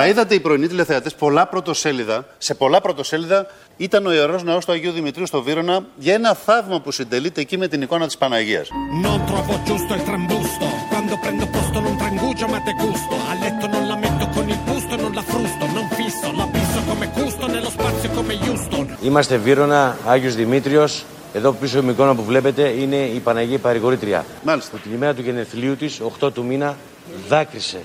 Τα είδατε οι πρωινοί τηλεθεατές πολλά πρωτοσέλιδα. Σε πολλά πρωτοσέλιδα ήταν ο ιερός ναός του Αγίου Δημητρίου στο Βύρονα για ένα θαύμα που συντελείται εκεί με την εικόνα της Παναγίας. Non trovo giusto il trambusto. Quando prendo posto non trangugio ma te gusto. A letto non la metto con il busto, non la frusto. Non fisso, la pisso come gusto nello spazio come Houston. Είμαστε Βύρονα, Άγιος Δημήτριος. Εδώ πίσω η εικόνα που βλέπετε είναι η Παναγία Παρηγορήτρια. Μάλιστα. Που την ημέρα του γενεθλίου της, 8 του μήνα, δάκρυσε.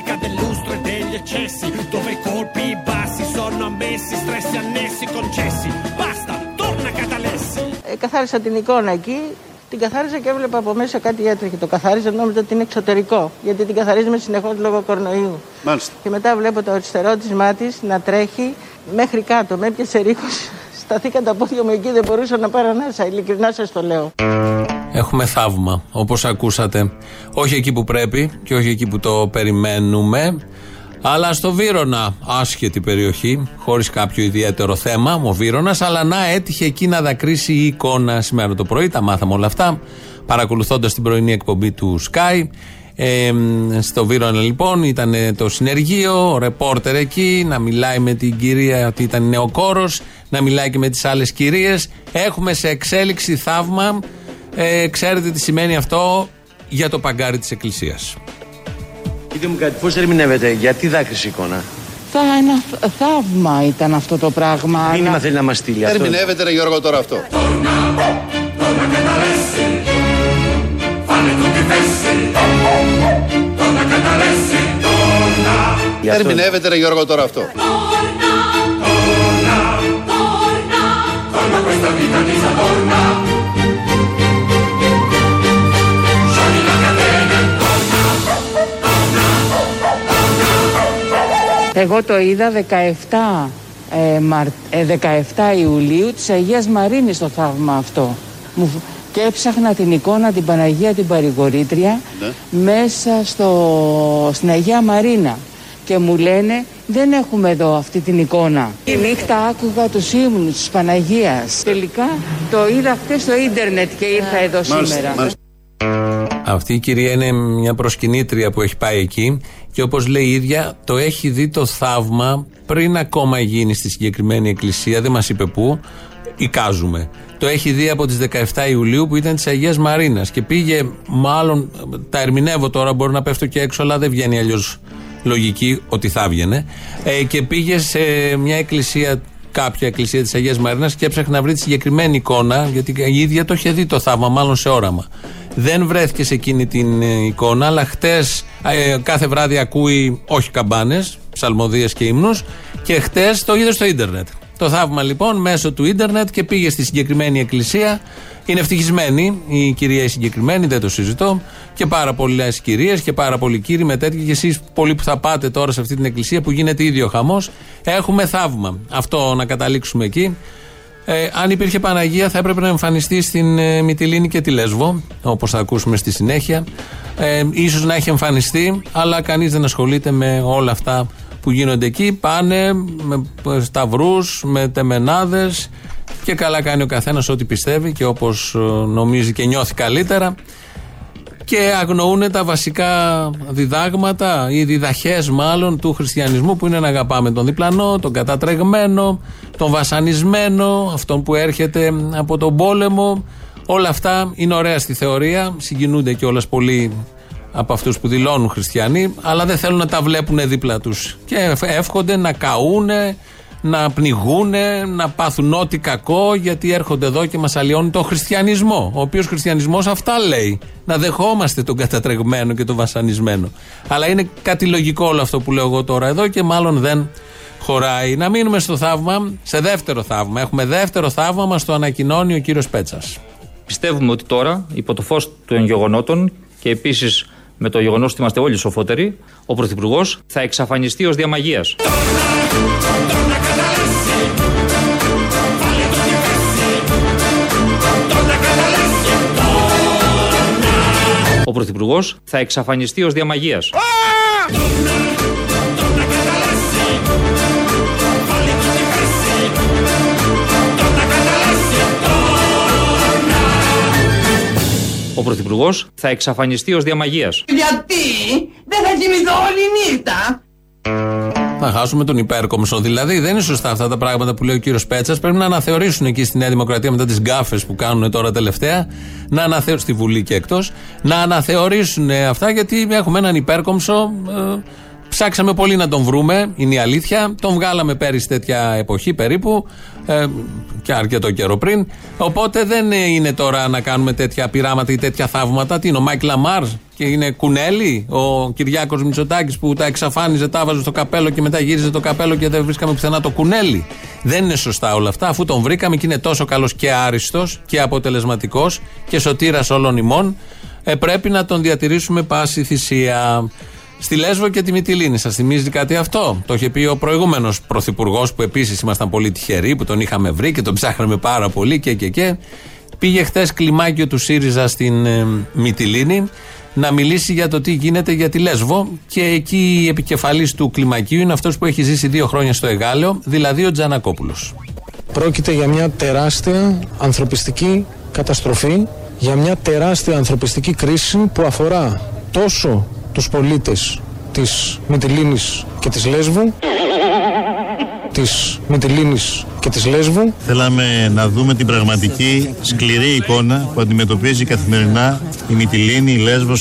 Fabbrica del lustro e degli eccessi. Dove i colpi bassi sono ammessi, stress annessi concessi. Basta, torna Catalessi. Ε, καθάρισα την εικόνα εκεί, την καθάρισα και έβλεπα από μέσα κάτι έτρεχε. Το καθάριζα, νόμιζα ότι είναι εξωτερικό, γιατί την καθαρίζουμε συνεχώς λόγω κορονοϊού. Μάλιστα. Και μετά βλέπω το αριστερό της μάτι να τρέχει μέχρι κάτω. Με έπιασε ρίχο. Σταθήκα τα πόδια μου εκεί, δεν μπορούσα να πάρω ανάσα. Ειλικρινά σας το λέω. Έχουμε θαύμα, όπως ακούσατε. Όχι εκεί που πρέπει και όχι εκεί που το περιμένουμε. Αλλά στο Βύρονα, άσχετη περιοχή, χωρίς κάποιο ιδιαίτερο θέμα, ο Βύρονα, αλλά να έτυχε εκεί να δακρύσει η εικόνα σήμερα το πρωί. Τα μάθαμε όλα αυτά, παρακολουθώντας την πρωινή εκπομπή του Sky. Ε, στο Βύρονα λοιπόν ήταν το συνεργείο, ο ρεπόρτερ εκεί, να μιλάει με την κυρία ότι ήταν νεοκόρος, να μιλάει και με τις άλλες κυρίες. Έχουμε σε εξέλιξη θαύμα. Ε, ξέρετε τι σημαίνει αυτό για το παγκάρι της Εκκλησίας. Πείτε μου κάτι, πώς ερμηνεύετε, γιατί δάκρυσε η εικόνα. Θα ένα θ- θαύμα ήταν αυτό το πράγμα. Μήνυμα αλλά- θέλει να μας στείλει αυτό. Ερμηνεύεται, ρε Γιώργο, τώρα αυτό. Γι' αυτό- Ερμηνεύεται, ρε Γιώργο, τώρα αυτό. Εγώ το είδα 17, ε, Μαρ- ε, 17 Ιουλίου της Αγίας Μαρίνης το θαύμα αυτό. Μου, φ- και έψαχνα την εικόνα την Παναγία την Παρηγορήτρια μέσα στο, στην Αγία Μαρίνα. Και μου λένε δεν έχουμε εδώ αυτή την εικόνα. Τη νύχτα άκουγα τους ύμνους της Παναγίας. Τελικά το είδα χθες στο ίντερνετ και ήρθα εδώ σήμερα. Μάλιστα. Αυτή η κυρία είναι μια προσκυνήτρια που έχει πάει εκεί και όπως λέει η ίδια το έχει δει το θαύμα πριν ακόμα γίνει στη συγκεκριμένη εκκλησία, δεν μας είπε πού, εικάζουμε. Το έχει δει από τις 17 Ιουλίου που ήταν της Αγίας Μαρίνας και πήγε μάλλον, τα ερμηνεύω τώρα μπορεί να πέφτω και έξω αλλά δεν βγαίνει αλλιώς λογική ότι θα έβγαινε ε, και πήγε σε μια εκκλησία κάποια εκκλησία της Αγίας Μαρίνας και έψαχνε να βρει τη συγκεκριμένη εικόνα γιατί η ίδια το είχε δει το θαύμα μάλλον σε όραμα δεν βρέθηκες σε εκείνη την ε, εικόνα αλλά χτες ε, κάθε βράδυ ακούει όχι καμπάνες ψαλμοδίες και ύμνους και χτες το είδες στο ίντερνετ το θαύμα λοιπόν μέσω του ίντερνετ και πήγε στη συγκεκριμένη εκκλησία. Είναι ευτυχισμένη η κυρία η συγκεκριμένη, δεν το συζητώ. Και πάρα πολλές κυρίες και πάρα πολλοί κύριοι με τέτοια. Και εσείς πολλοί που θα πάτε τώρα σε αυτή την εκκλησία που γίνεται ίδιο χαμός. Έχουμε θαύμα. Αυτό να καταλήξουμε εκεί. Ε, αν υπήρχε Παναγία, θα έπρεπε να εμφανιστεί στην ε, Μυτιλίνη και τη Λέσβο, όπως θα ακούσουμε στη συνέχεια. Ε, ίσως να έχει εμφανιστεί, αλλά κανείς δεν ασχολείται με όλα αυτά που γίνονται εκεί. Πάνε με σταυρούς, με τεμενάδες και καλά κάνει ο καθένας ό,τι πιστεύει και όπως νομίζει και νιώθει καλύτερα και αγνοούν τα βασικά διδάγματα ή διδαχές μάλλον του χριστιανισμού που είναι να αγαπάμε τον διπλανό, τον κατατρεγμένο, τον βασανισμένο, αυτόν που έρχεται από τον πόλεμο. Όλα αυτά είναι ωραία στη θεωρία, συγκινούνται κιόλας πολύ από αυτούς που δηλώνουν χριστιανοί, αλλά δεν θέλουν να τα βλέπουν δίπλα τους. Και εύχονται να καούνε, να πνιγούνε, να πάθουν ό,τι κακό, γιατί έρχονται εδώ και μας αλλοιώνουν τον χριστιανισμό. Ο οποίος χριστιανισμός αυτά λέει. Να δεχόμαστε τον κατατρεγμένο και τον βασανισμένο. Αλλά είναι κάτι λογικό όλο αυτό που λέω εγώ τώρα εδώ και μάλλον δεν χωράει. Να μείνουμε στο θαύμα, σε δεύτερο θαύμα. Έχουμε δεύτερο θαύμα, μας το ανακοινώνει ο κύριος Πέτσας. Πιστεύουμε ότι τώρα, υπό το φως των γεγονότων και επίσης με το γεγονός ότι είμαστε όλοι σοφότεροι, ο Πρωθυπουργός θα εξαφανιστεί ως διαμαγείας. Πρωθυπουργός θα εξαφανιστεί ως διαμαγείας. Ο Ο Πρωθυπουργός θα εξαφανιστεί ως διαμαγείας. Γιατί δεν θα κοιμηθώ όλη νύχτα. Θα χάσουμε τον υπέρκομσο. Δηλαδή δεν είναι σωστά αυτά τα πράγματα που λέει ο κύριος Πέτσας. Πρέπει να αναθεωρήσουν εκεί στη Νέα Δημοκρατία μετά τις γκάφες που κάνουν τώρα τελευταία. Να αναθεωρήσουν στη Βουλή και εκτός. Να αναθεωρήσουν αυτά γιατί έχουμε έναν υπέρκομσο. Ε, ψάξαμε πολύ να τον βρούμε, είναι η αλήθεια. Τον βγάλαμε πέρυσι τέτοια εποχή περίπου. Ε, και αρκετό καιρό πριν. Οπότε δεν είναι τώρα να κάνουμε τέτοια πειράματα ή τέτοια θαύματα. Τι είναι ο Μάικλ Λαμάρ και είναι κουνέλι, ο Κυριάκος Μητσοτάκης που τα εξαφάνιζε, τα βάζε στο καπέλο και μετά γύριζε το καπέλο και δεν βρίσκαμε πουθενά το κουνέλι. Δεν είναι σωστά όλα αυτά, αφού τον βρήκαμε και είναι τόσο καλός και άριστος και αποτελεσματικός και σωτήρας όλων ημών, ε, πρέπει να τον διατηρήσουμε πάση θυσία. Στη Λέσβο και τη Μυτιλίνη. Σας θυμίζει κάτι αυτό; Το είχε πει ο προηγούμενος πρωθυπουργός που επίσης ήμασταν πολύ τυχεροί που τον είχαμε βρει και τον ψάχναμε πάρα πολύ και και και. Πήγε χθες κλιμάκιο του ΣΥΡΙΖΑ στην ε, Μυτιλίνη να μιλήσει για το τι γίνεται για τη Λέσβο και εκεί η επικεφαλής του κλιμακίου είναι αυτός που έχει ζήσει δύο χρόνια στο Εγάλεο, δηλαδή ο Τζανακόπουλος. Πρόκειται για μια τεράστια ανθρωπιστική καταστροφή, για μια τεράστια ανθρωπιστική κρίση που αφορά τόσο τους πολίτες της Μυτιλίνης και της Λέσβου της Μυτιλίνης και της Λέσβου. Θέλαμε να δούμε την πραγματική σκληρή εικόνα που αντιμετωπίζει καθημερινά η Μυτιλίνη, η Λέσβος.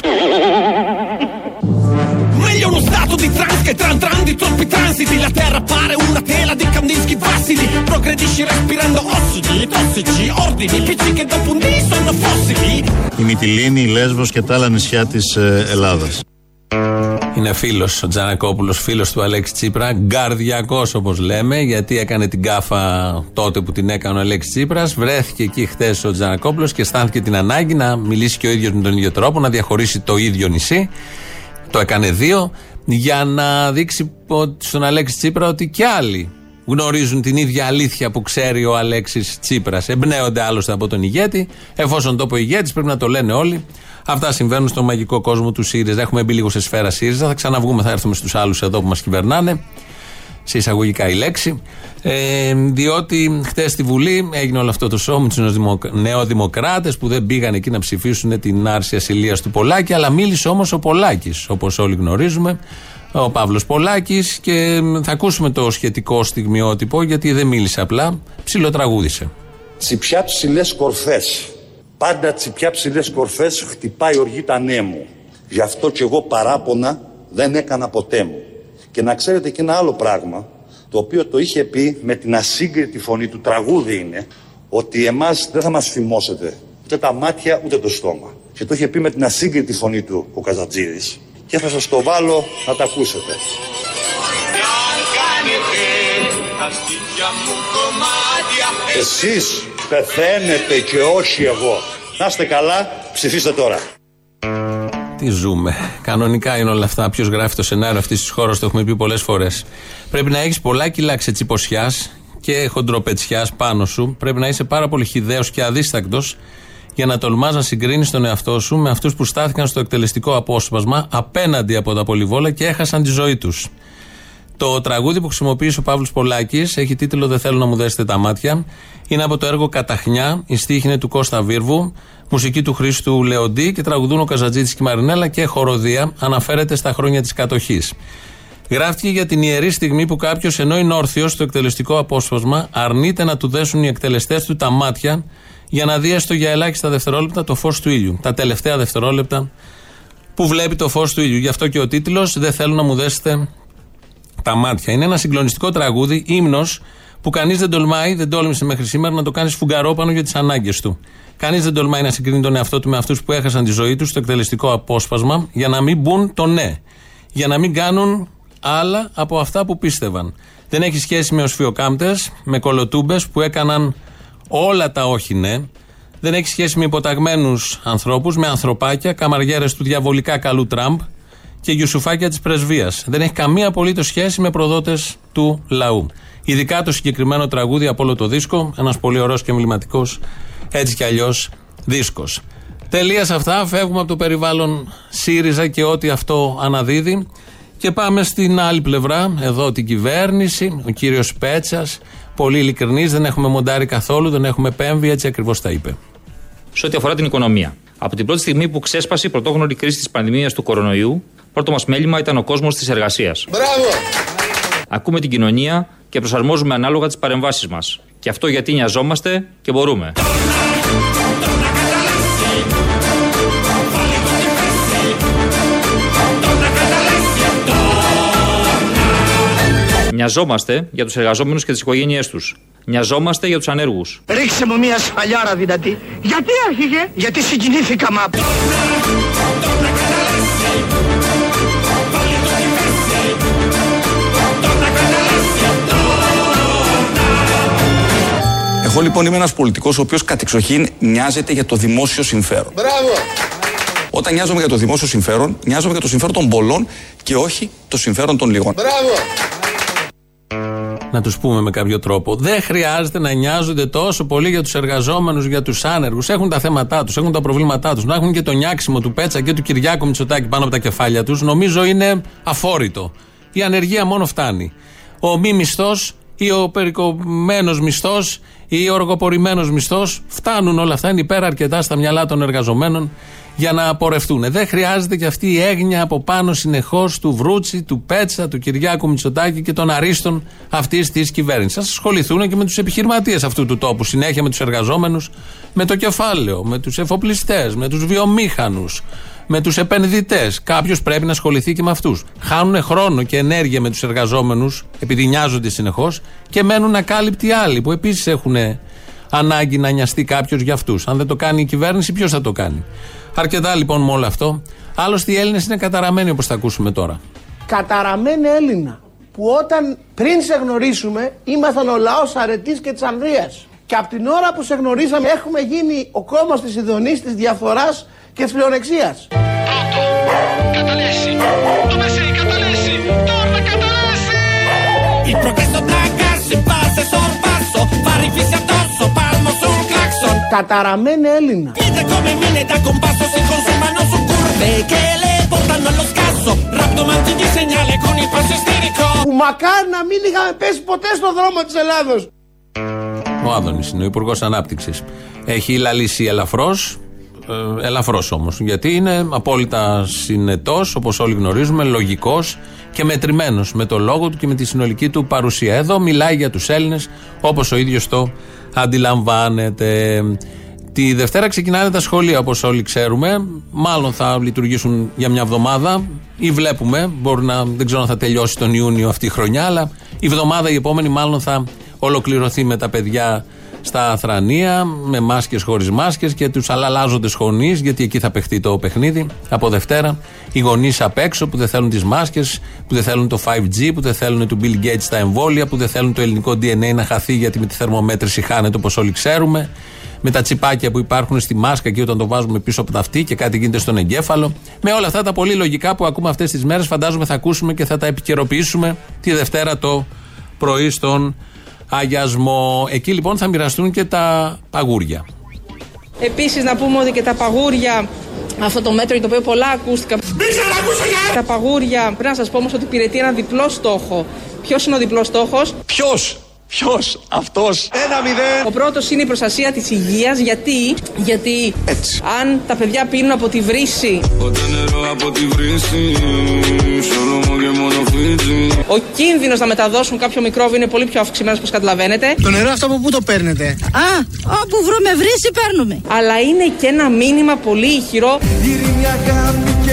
Meglio uno stato di trans che tran tran di troppi transiti La terra pare una tela di Kandinsky vassili Progredisci respirando ossidi, tossici, ordini Picci che dopo un dì sono fossili Η Μυτιλίνη, η Λέσβος και τα άλλα νησιά της ε, Ελλάδας. Είναι φίλος ο Τζανακόπουλος, φίλος του Αλέξη Τσίπρα, γκαρδιακός όπως λέμε, γιατί έκανε την κάφα τότε που την έκανε ο Αλέξης Τσίπρας. Βρέθηκε εκεί χθε ο Τζανακόπουλος και αισθάνθηκε την ανάγκη να μιλήσει και ο ίδιος με τον ίδιο τρόπο, να διαχωρίσει το ίδιο νησί. Το έκανε δύο, για να δείξει στον Αλέξη Τσίπρα ότι και άλλοι γνωρίζουν την ίδια αλήθεια που ξέρει ο Αλέξης Τσίπρας. Εμπνέονται άλλωστε από τον ηγέτη. Εφόσον το είπε ο ηγέτης, πρέπει να το λένε όλοι. Αυτά συμβαίνουν στον μαγικό κόσμο του ΣΥΡΙΖΑ. Έχουμε μπει λίγο σε σφαίρα ΣΥΡΙΖΑ. Θα ξαναβγούμε, θα έρθουμε στους άλλους εδώ που μας κυβερνάνε. Σε εισαγωγικά η λέξη. Ε, διότι χτε στη Βουλή έγινε όλο αυτό το σώμα με τους νεοδημοκράτες που δεν πήγαν εκεί να ψηφίσουν την άρση ασυλίας του Πολάκη. Αλλά μίλησε όμως ο Πολάκης, όπως όλοι γνωρίζουμε. Ο Παύλος Πολάκης και θα ακούσουμε το σχετικό στιγμιότυπο γιατί δεν μίλησε απλά, ψιλοτραγούδισε. Τσιπιά ψηλές κορφές Πάντα τσιπιά ψηλές κορφές χτυπάει οργή τα νέμου. Γι' αυτό κι εγώ παράπονα δεν έκανα ποτέ μου. Και να ξέρετε και ένα άλλο πράγμα, το οποίο το είχε πει με την ασύγκριτη φωνή του τραγούδι είναι, ότι εμάς δεν θα μας φημώσετε ούτε τα μάτια ούτε το στόμα. Και το είχε πει με την ασύγκριτη φωνή του ο Καζατζίδης. Και θα σας το βάλω να τα ακούσετε. Εσείς πεθαίνετε και όχι εγώ. Να είστε καλά, ψηφίστε τώρα. Τι ζούμε. Κανονικά είναι όλα αυτά. Ποιος γράφει το σενάριο αυτής της χώρας, το έχουμε πει πολλές φορές. Πρέπει να έχεις πολλά κιλά ξετσιποσιάς και χοντροπετσιάς πάνω σου. Πρέπει να είσαι πάρα πολύ χιδαίος και αδίστακτος για να τολμάς να συγκρίνεις τον εαυτό σου με αυτούς που στάθηκαν στο εκτελεστικό απόσπασμα απέναντι από τα πολυβόλα και έχασαν τη ζωή τους. Το τραγούδι που χρησιμοποίησε ο Παύλος Πολάκης έχει τίτλο Δεν θέλω να μου δέσετε τα μάτια. Είναι από το έργο Καταχνιά. Η στίχη είναι του Κώστα Βίρβου. Μουσική του Χρήστου Λεοντή και τραγουδούν ο Καζατζήτης και η Μαρινέλα και χοροδία. Αναφέρεται στα χρόνια της κατοχής. Γράφτηκε για την ιερή στιγμή που κάποιος ενώ είναι όρθιος στο εκτελεστικό απόσπασμα αρνείται να του δέσουν οι εκτελεστές του τα μάτια για να δει έστω για ελάχιστα δευτερόλεπτα το φως του ήλιου. Τα τελευταία δευτερόλεπτα που βλέπει το φως του ήλιου. Γι' αυτό και ο τίτλος Δεν θέλω να μου δέσετε τα μάτια. Είναι ένα συγκλονιστικό τραγούδι, ύμνος, που κανείς δεν τολμάει, δεν τόλμησε μέχρι σήμερα να το κάνει σφουγγαρό πάνω για τις ανάγκες του. Κανείς δεν τολμάει να συγκρίνει τον εαυτό του με αυτούς που έχασαν τη ζωή τους στο εκτελεστικό απόσπασμα για να μην μπουν το ναι. Για να μην κάνουν άλλα από αυτά που πίστευαν. Δεν έχει σχέση με οσφιοκάμπτες, με κολοτούμπες που έκαναν όλα τα όχι ναι. Δεν έχει σχέση με υποταγμένους ανθρώπους, με ανθρωπάκια, καμαριέρες του διαβολικά καλού Τραμπ, και γιουσουφάκια της πρεσβείας. Δεν έχει καμία απολύτως σχέση με προδότες του λαού. Ειδικά το συγκεκριμένο τραγούδι από όλο το δίσκο, ένας πολύ ωραίος και εμβληματικός έτσι κι αλλιώς δίσκος. Τελείας σε αυτά. Φεύγουμε από το περιβάλλον ΣΥΡΙΖΑ και ό,τι αυτό αναδίδει. Και πάμε στην άλλη πλευρά, εδώ την κυβέρνηση, ο κύριος Πέτσας, πολύ ειλικρινή, δεν έχουμε μοντάρει καθόλου, δεν έχουμε πέμβει, έτσι ακριβώς τα είπε. Σε ό,τι αφορά την οικονομία. Από την πρώτη στιγμή που ξέσπασε η πρωτόγνωρη κρίση της πανδημίας του κορονοϊού, πρώτο μας μέλημα ήταν ο κόσμος της εργασίας. Μπράβο! Ακούμε την κοινωνία και προσαρμόζουμε ανάλογα τις παρεμβάσεις μας. Και αυτό γιατί νοιαζόμαστε και μπορούμε. Νοιαζόμαστε για τους εργαζόμενους και τις οικογένειές τους. Νοιαζόμαστε για τους ανέργους. Ρίξε μου μια σφαλιάρα δυνατή. Γιατί άρχιγε; Γιατί συγκινήθηκα μα. Εγώ λοιπόν είμαι ένας πολιτικός ο οποίος κατεξοχήν νοιάζεται για το δημόσιο συμφέρον. Μπράβο! Όταν νοιάζομαι για το δημόσιο συμφέρον, νοιάζομαι για το συμφέρον των πολλών και όχι το συμφέρον των λίγων. Μπράβο! Να τους πούμε με κάποιο τρόπο. Δεν χρειάζεται να νοιάζονται τόσο πολύ για τους εργαζόμενους, για τους άνεργους. Έχουν τα θέματα τους, έχουν τα προβλήματά τους. Να έχουν και το νιάξιμο του Πέτσα και του Κυριάκου Μητσοτάκη πάνω από τα κεφάλια τους, νομίζω είναι αφόρητο. Η ανεργία μόνο φτάνει. Ο μη μισθός ή ο περικομμένο μισθός ή ο οργοπορημένος μισθός φτάνουν όλα αυτά. Είναι υπέρα αρκετά στα μυαλά των εργαζομένων για να απορρευτούν. Δεν χρειάζεται και αυτή η έγνοια από πάνω συνεχώς του Βρούτσι, του Πέτσα, του Κυριάκου Μητσοτάκη και των αρίστων αυτής της κυβέρνησης. Α ασχοληθούν και με τους επιχειρηματίες αυτού του τόπου. Συνέχεια με τους εργαζόμενους, με το κεφάλαιο, με τους εφοπλιστές, με τους βιομήχανους, με τους επενδυτές. Κάποιος πρέπει να ασχοληθεί και με αυτούς. Χάνουν χρόνο και ενέργεια με τους εργαζόμενους, επειδή νοιάζονται συνεχώς, και μένουν ακάλυπτοι άλλοι που επίσης έχουν ανάγκη να νοιαστεί κάποιος για αυτούς. Αν δεν το κάνει η κυβέρνηση, ποιος θα το κάνει; Αρκετά λοιπόν με όλο αυτό. Άλλωστε οι Έλληνες είναι καταραμένοι όπως θα ακούσουμε τώρα. Καταραμένη Έλληνα που όταν πριν σε γνωρίσουμε ήμασταν ο λαός αρετής και της Ανδρείας. Και από την ώρα που σε γνωρίσαμε έχουμε γίνει ο κόμμα της ειδονής, της διαφοράς και της πλεονεξίας. Il progresso tragarsi passo e passo isterico. Που μακάρι να μην είχαμε πέσει ποτέ στον δρόμο της Ελλάδος. Ο Άδωνης είναι ο Υπουργός Ανάπτυξης. Έχει λαλήσει ελαφρώς, ε, ελαφρώς όμως. Γιατί είναι απόλυτα συνετός, όπως όλοι γνωρίζουμε, λογικός και μετρημένος με το λόγο του και με τη συνολική του παρουσία. Εδώ μιλάει για τους Έλληνες όπως ο ίδιος το αντιλαμβάνεται. Τη Δευτέρα ξεκινάνε τα σχολεία όπως όλοι ξέρουμε. Μάλλον θα λειτουργήσουν για μια εβδομάδα ή βλέπουμε. Μπορεί να δεν ξέρω αν θα τελειώσει τον Ιούνιο αυτή η χρονιά, αλλά η εβδομάδα η επόμενη μάλλον θα ολοκληρωθεί με τα παιδιά στα Αθρανία, με μάσκες χωρίς μάσκες και τους αλλάζοντες γονείς, γιατί εκεί θα παιχτεί το παιχνίδι από Δευτέρα. Οι γονείς απ' έξω που δεν θέλουν τις μάσκες, που δεν θέλουν το 5G, που δεν θέλουν του Bill Gates τα εμβόλια, που δεν θέλουν το ελληνικό DNA να χαθεί γιατί με τη θερμομέτρηση χάνεται όπως όλοι ξέρουμε. Με τα τσιπάκια που υπάρχουν στη μάσκα και όταν το βάζουμε πίσω από τα αυτή και κάτι γίνεται στον εγκέφαλο. Με όλα αυτά τα πολύ λογικά που ακούμε αυτές τις μέρες, φαντάζομαι θα ακούσουμε και θα τα επικαιροποιήσουμε τη Δευτέρα το πρωί στον αγιασμό. Εκεί λοιπόν θα μοιραστούν και τα παγούρια. Επίσης να πούμε ότι και τα παγούρια αυτό το μέτρο για το οποίο πολλά ακούστηκαν. Τα παγούρια, πρέπει να σας πω όμως ότι υπηρετεί ένα διπλό στόχο. Ποιος είναι ο διπλός στόχος; Ποιος, ποιος, αυτός; Ένα μηδέν. Ο πρώτος είναι η προστασία της υγείας. Γιατί, γιατί Έτσι. αν τα παιδιά πίνουν από τη βρύση, Ποτέ νερό από τη βρύση Σολομό και μόνο φύτσι ο κίνδυνος να μεταδώσουν κάποιο μικρόβιο είναι πολύ πιο αυξημένος όπως καταλαβαίνετε. Το νερό αυτό από πού το παίρνετε; Α, όπου βρούμε βρύση παίρνουμε. Αλλά είναι και ένα μήνυμα πολύ ηχηρό Ειρήνη, αγάπη και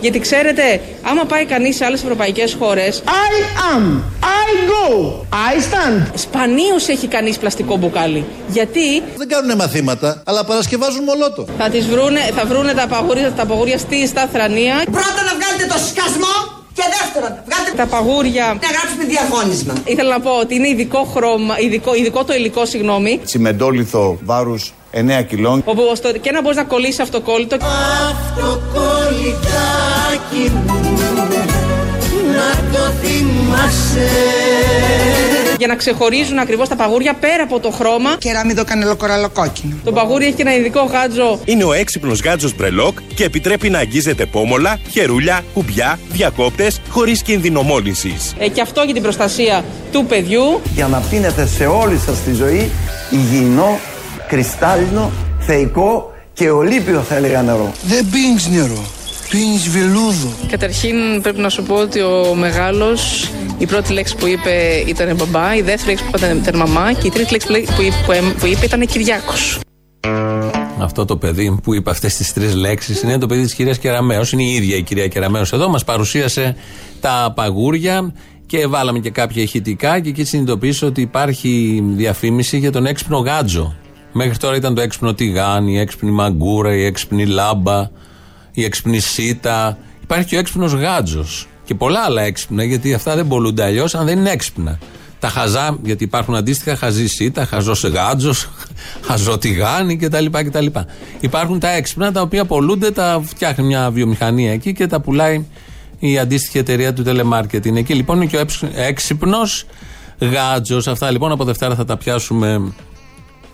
γιατί ξέρετε, άμα πάει κανείς σε άλλες ευρωπαϊκές χώρες, I am, I go, I stand. σπανίως έχει κανείς πλαστικό μπουκάλι. Γιατί; Δεν κάνουν μαθήματα, αλλά παρασκευάζουν μολότο. θα, τις βρούνε, θα βρούνε τα παγούρια, τα παγούρια στη στα θρανία. Πρώτα να βγάλετε το σκασμό και δεύτερον, βγάλετε Τα παγούρια. να γράψουμε διαγώνισμα. Ήθελα να πω ότι είναι ειδικό χρώμα, ειδικό, ειδικό το υλικό, συγγνώμη. Τσιμεντόλιθο βάρους 9 κιλών. Όπου ώστε και να μπορείς να κολλήσεις αυτοκόλλητο. Αυτοκολλητάκι μου Να το θυμάσαι Για να ξεχωρίζουν ακριβώς τα παγούρια πέρα από το χρώμα. Κεράμιδο κανελοκοραλοκόκκινο. Το παγούρι έχει και ένα ειδικό γάτζο. Είναι ο έξυπνος γάτζο μπρελόκ και επιτρέπει να αγγίζετε πόμολα, χερούλια, κουμπιά, διακόπτες χωρίς κίνδυνο μόλυνσης. Ε, και αυτό για την προστασία του παιδιού. Για να πίνετε σε όλη σας τη ζωή υγιεινό, κρυστάλλινο, θεϊκό και ολύπιο θα έλεγα νερό. Δεν πίνεις νερό, πίνεις βελούδο. Καταρχήν πρέπει να σου πω ότι ο μεγάλος η πρώτη λέξη που είπε ήταν μπαμπά, η δεύτερη λέξη που είπε ήταν μαμά και η τρίτη λέξη που είπε, που είπε ήταν Κυριάκος. Αυτό το παιδί που είπε αυτές τις τρεις λέξεις είναι το παιδί της κυρίας Κεραμέως. Είναι η ίδια η κυρία Κεραμέως εδώ. Μας παρουσίασε τα παγούρια και βάλαμε και κάποια ηχητικά και εκεί συνειδητοποίησα ότι υπάρχει διαφήμιση για τον έξυπνο γάτζο. Μέχρι τώρα ήταν το έξυπνο τηγάνι, η έξυπνη μαγκούρα, η έξυπνη λάμπα, η έξυπνη σίτα. Υπάρχει και ο έξυπνος γάτζος. Και πολλά άλλα έξυπνα, γιατί αυτά δεν πολλούνται αλλιώς αν δεν είναι έξυπνα. Τα χαζά, γιατί υπάρχουν αντίστοιχα χαζή σίτα, χαζό γάτζος, χαζό τηγάνι κτλ, κτλ. Υπάρχουν τα έξυπνα τα οποία πολλούνται, τα φτιάχνει μια βιομηχανία εκεί και τα πουλάει η αντίστοιχη εταιρεία του telemarketing. Εκεί λοιπόν είναι και ο έξυπνος γάτζος. Αυτά λοιπόν από Δευτέρα θα τα πιάσουμε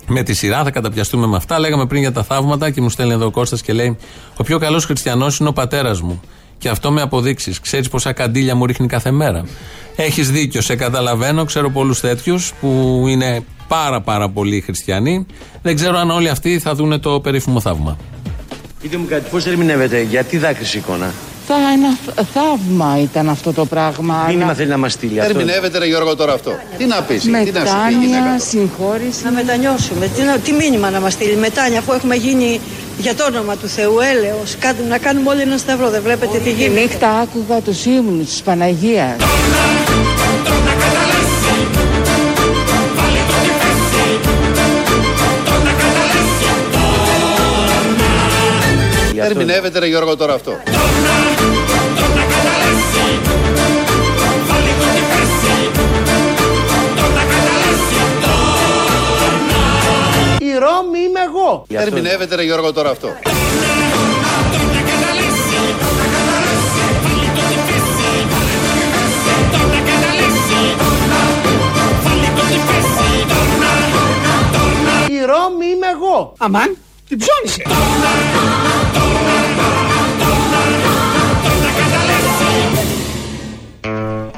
με τη σειρά, θα καταπιαστούμε με αυτά. Λέγαμε πριν για τα θαύματα και μου στέλνει εδώ ο Κώστας και λέει: Ο πιο καλός χριστιανός είναι ο πατέρας μου. Και αυτό με αποδείξεις. Ξέρεις πόσα καντήλια μου ρίχνει κάθε μέρα. Έχεις δίκιο, σε καταλαβαίνω. Ξέρω πολλούς τέτοιους που είναι πάρα πάρα πολύ χριστιανοί. Δεν ξέρω αν όλοι αυτοί θα δουν το περίφημο θαύμα. Πείτε μου κάτι, πώς ερμηνεύετε, γιατί δάκρυσε εικόνα; Θα ένα θαύμα ήταν αυτό το πράγμα. Μήνυμα αλλά... θέλει να μας στείλει αυτό. Ερμηνεύεται, ρε Γιώργο, τώρα αυτό. Τι να πεις, τι να σου πει, συγχώρηση. Να μετανιώσουμε. Τι, τι μήνυμα να μας στείλει, μετάνια, αφού έχουμε γίνει για το όνομα του Θεού, έλεος, να κάνουμε όλοι ένα σταυρό, δεν βλέπετε τι γίνεται. Νύχτα άκουγα τους ύμνους της Παναγίας. Ερμηνεύεται ρε Γιώργο τώρα αυτό. Ερμηνεύεται ρε Γιώργο τώρα αυτό. Η Ρώμη είμαι εγώ. Αμάν, την ψώνισε.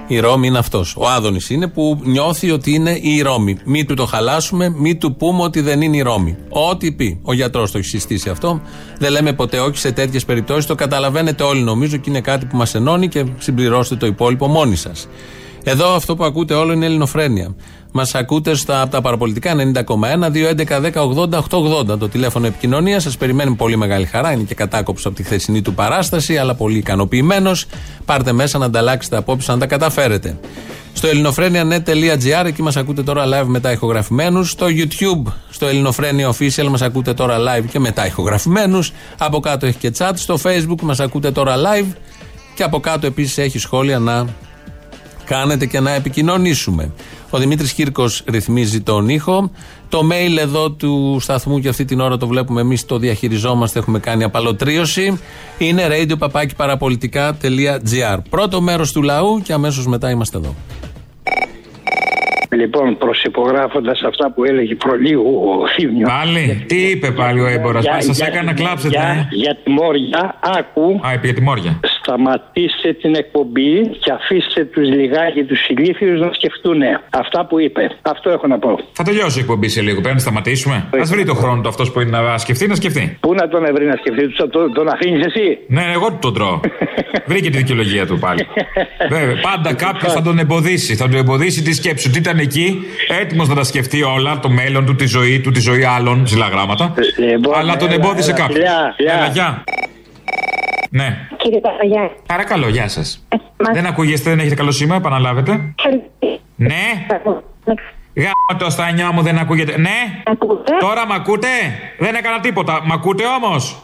Η Ρώμη είναι αυτός. Ο Άδωνης είναι που νιώθει ότι είναι η Ρώμη. Μη του το χαλάσουμε, μη του πούμε ότι δεν είναι η Ρώμη. Ό,τι πει. Ο γιατρός το έχει συστήσει αυτό. Δεν λέμε ποτέ όχι σε τέτοιες περιπτώσεις. Το καταλαβαίνετε όλοι νομίζω και είναι κάτι που μας ενώνει και συμπληρώστε το υπόλοιπο μόνοι σας. Εδώ αυτό που ακούτε όλο είναι ελληνοφρένεια. Μας ακούτε στα, από τα παραπολιτικά 90,1, 211, 10, 80, 880. Το τηλέφωνο επικοινωνίας σας περιμένει πολύ μεγάλη χαρά. Είναι και κατάκοψο από τη χθεσινή του παράσταση, αλλά πολύ ικανοποιημένος. Πάρτε μέσα να ανταλλάξετε απόψεις αν τα καταφέρετε. Στο ελληνοφρένια.net.gr εκεί μας ακούτε τώρα live μετά ηχογραφημένους. Στο YouTube, στο Ελληνοφρένια Official μας ακούτε τώρα live και μετά ηχογραφημένους. Από κάτω έχει και chat. Στο Facebook μας ακούτε τώρα live. Και από κάτω επίσης έχει σχόλια να κάνετε και να επικοινωνήσουμε. Ο Δημήτρης Κύρκος ρυθμίζει τον ήχο. Το mail εδώ του σταθμού και αυτή την ώρα το βλέπουμε εμείς, το διαχειριζόμαστε, έχουμε κάνει απαλωτρίωση. Είναι radio Πρώτο μέρος του λαού και αμέσως μετά είμαστε εδώ. Λοιπόν, προσυπογράφοντας αυτά που έλεγε προλίγου ο Θήμιος. Πάλι, τι είπε πάλι ο έμπορας, σας έκανε να κλάψετε. Για, ε; για τη Μόρια, άκου. Α, είπε για τη Μόρια. Σταματήστε την εκπομπή και αφήστε τους λιγάκι τους ηλίθιους να σκεφτούν αυτά που είπε. Αυτό έχω να πω. Θα τελειώσει η εκπομπή σε λίγο. Πρέπει να σταματήσουμε. Α βρει το χρόνο του αυτός που είναι να σκεφτεί, να σκεφτεί. Πού να τον βρει να σκεφτεί, τον, τον αφήνεις εσύ; Ναι, εγώ τον τρώω. Βρήκε τη δικαιολογία του πάλι. Βέβαια, πάντα κάποιος θα τον εμποδίσει. Θα τον εμποδίσει τη σκέψη του. Ήταν εκεί, έτοιμος να τα σκεφτεί όλα, το μέλλον του, τη ζωή του, τη ζωή άλλων, ψηλά γράμματα. Λοιπόν, αλλά τον εμπόδισε κάποιο. Γεια. Ναι. Κύριε Παπαγιά. Παρακαλώ, γεια σας. Δεν ακούγεστε, δεν έχετε καλό σήμα, επαναλάβετε. ναι. Γάμο το στανιό μου δεν ακούγεται. Ναι. Ακούτε; Τώρα μ' ακούτε; Δεν έκανα τίποτα. Μ' ακούτε όμως;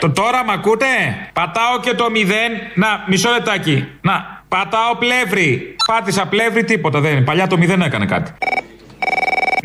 Το τώρα μ' ακούτε; Πατάω και το μηδέν. Να, μισό λεπτάκι. Να, πατάω πλεύρη. Πάτησα πλεύρη, τίποτα δεν είναι. Παλιά το μηδέν έκανε κάτι.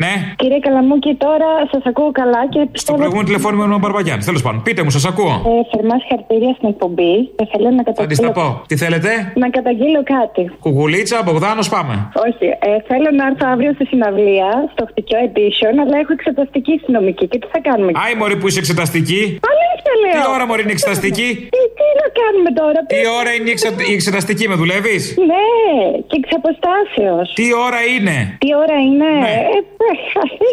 Ναι. Κύριε Καλαμούκη, τώρα σας ακούω καλά και Στο πιστεύω. προηγούμενο τηλεφώνημα με τον Μπαρμπαγιάννη. Τέλος πάντων, πείτε μου, σας ακούω. Ε, θερμά συγχαρητήρια στην εκπομπή και θέλω να καταγγείλω. Αντισταπώ. Τι θέλετε, Να καταγγείλω κάτι. Κουκουλίτσα, Μπογδάνος, πάμε. Όχι, ε, θέλω να έρθω αύριο στη συναυλία, στο χτυκιό edition, αλλά έχω εξεταστική στη νομική. Και τι θα κάνουμε; Άι, Μωρή που είσαι εξεταστική. Αλήθεια λέω. Τι ώρα, Μωρή, είναι εξεταστική; Τι, τι να κάνουμε τώρα. Τι ώρα είναι η, εξε- η εξεταστική, με δουλεύεις; Ναι, και εξ αποστάσεως. Τι ώρα είναι; Τι ώρα είναι; Ε, ε,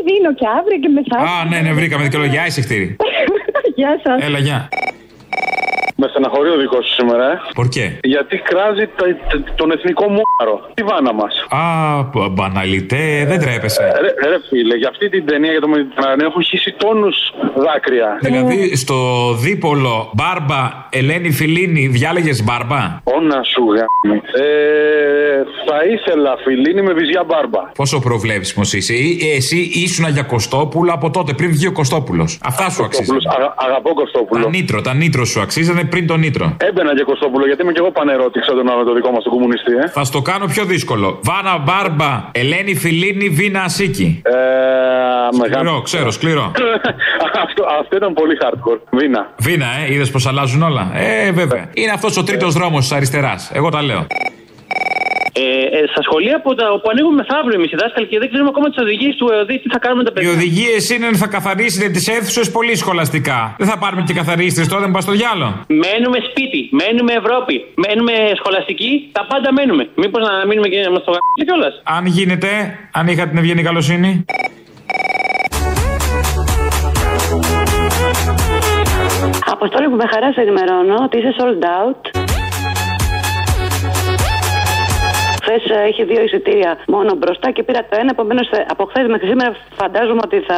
δίνω και αύριο και μεθαύριο. Α, ναι, ναι, βρήκαμε δικαιολογία. Άι, χτύρι. Γεια σας. Έλα, γεια. Με στεναχωρεί ο δικός σου σήμερα, ε. Πορκέ. Γιατί κράζει τα- τα- τον εθνικό μούαρο. Τη βάνα μας. Α, π- μπαναλιτέ, δεν τρέπεσαι. Ρε, ρε φίλε, για αυτή την ταινία για το Μεδiterráneo έχω χύσει τόνους δάκρυα. Δηλαδή, στο δίπολο Μπάρμπα Ελένη Φιλίνη, διάλεγες Μπάρμπα; Όνα σου γάμι. Ε, θα ήθελα φιλίνη με βυζιά μπάρμπα. Πόσο προβλέψιμος είσαι. Ή- Εσύ ήσουν για Κωστόπουλο από τότε, πριν βγει ο Κωστόπουλος. Αυτά σου αξίζουν. Κωστόπουλος, αγα- αγαπώ Κωστόπουλο. Τα νήτρο, τα νήτρο σου αξίζανε πριν τον νήτρο. Έμπαινα και Κωστόπουλο γιατί είμαι και εγώ πανερώτηξα τον άλλο το δικό μας τον κομμουνιστή, ε. Θα στο κάνω πιο δύσκολο. Βάνα Μπάρμπα, Ελένη Φιλίνη, Βίνα Ασίκη. Ε, μεγάλο. Σκληρό, ξέρω, σκληρό. αυτό, αυτό ήταν πολύ hardcore. Βίνα. Βίνα, ε, είδες πως αλλάζουν όλα. Ε, βέβαια. Είναι αυτός ο τρίτος δρόμος της αριστεράς. Εγώ τα λέω. Ε, ε, στα σχολεία που, τα, που ανοίγουν μεθαύριο εμείς οι δάσκαλοι και δεν ξέρουμε ακόμα τις οδηγίες του ΕΟΔΗ, τι θα κάνουμε τα Οι παιδιά. οδηγίες είναι ότι θα καθαρίσετε τις αίθουσες πολύ σχολαστικά. Δεν θα πάρουμε και καθαρίστρες τότε, μπα στο διάλο. Μένουμε σπίτι, μένουμε Ευρώπη, μένουμε σχολαστική, τα πάντα μένουμε. Μήπως να μείνουμε και να μας το γράψει κιόλας. Αν γίνεται, αν είχα την ευγενή καλοσύνη. Αποστόλη που με χαράς σε ενημερώνω ότι είσαι sold out. Χθες είχε δύο εισιτήρια μόνο μπροστά και πήρα το ένα. Επομένως, από χθες μέχρι σήμερα φαντάζομαι ότι θα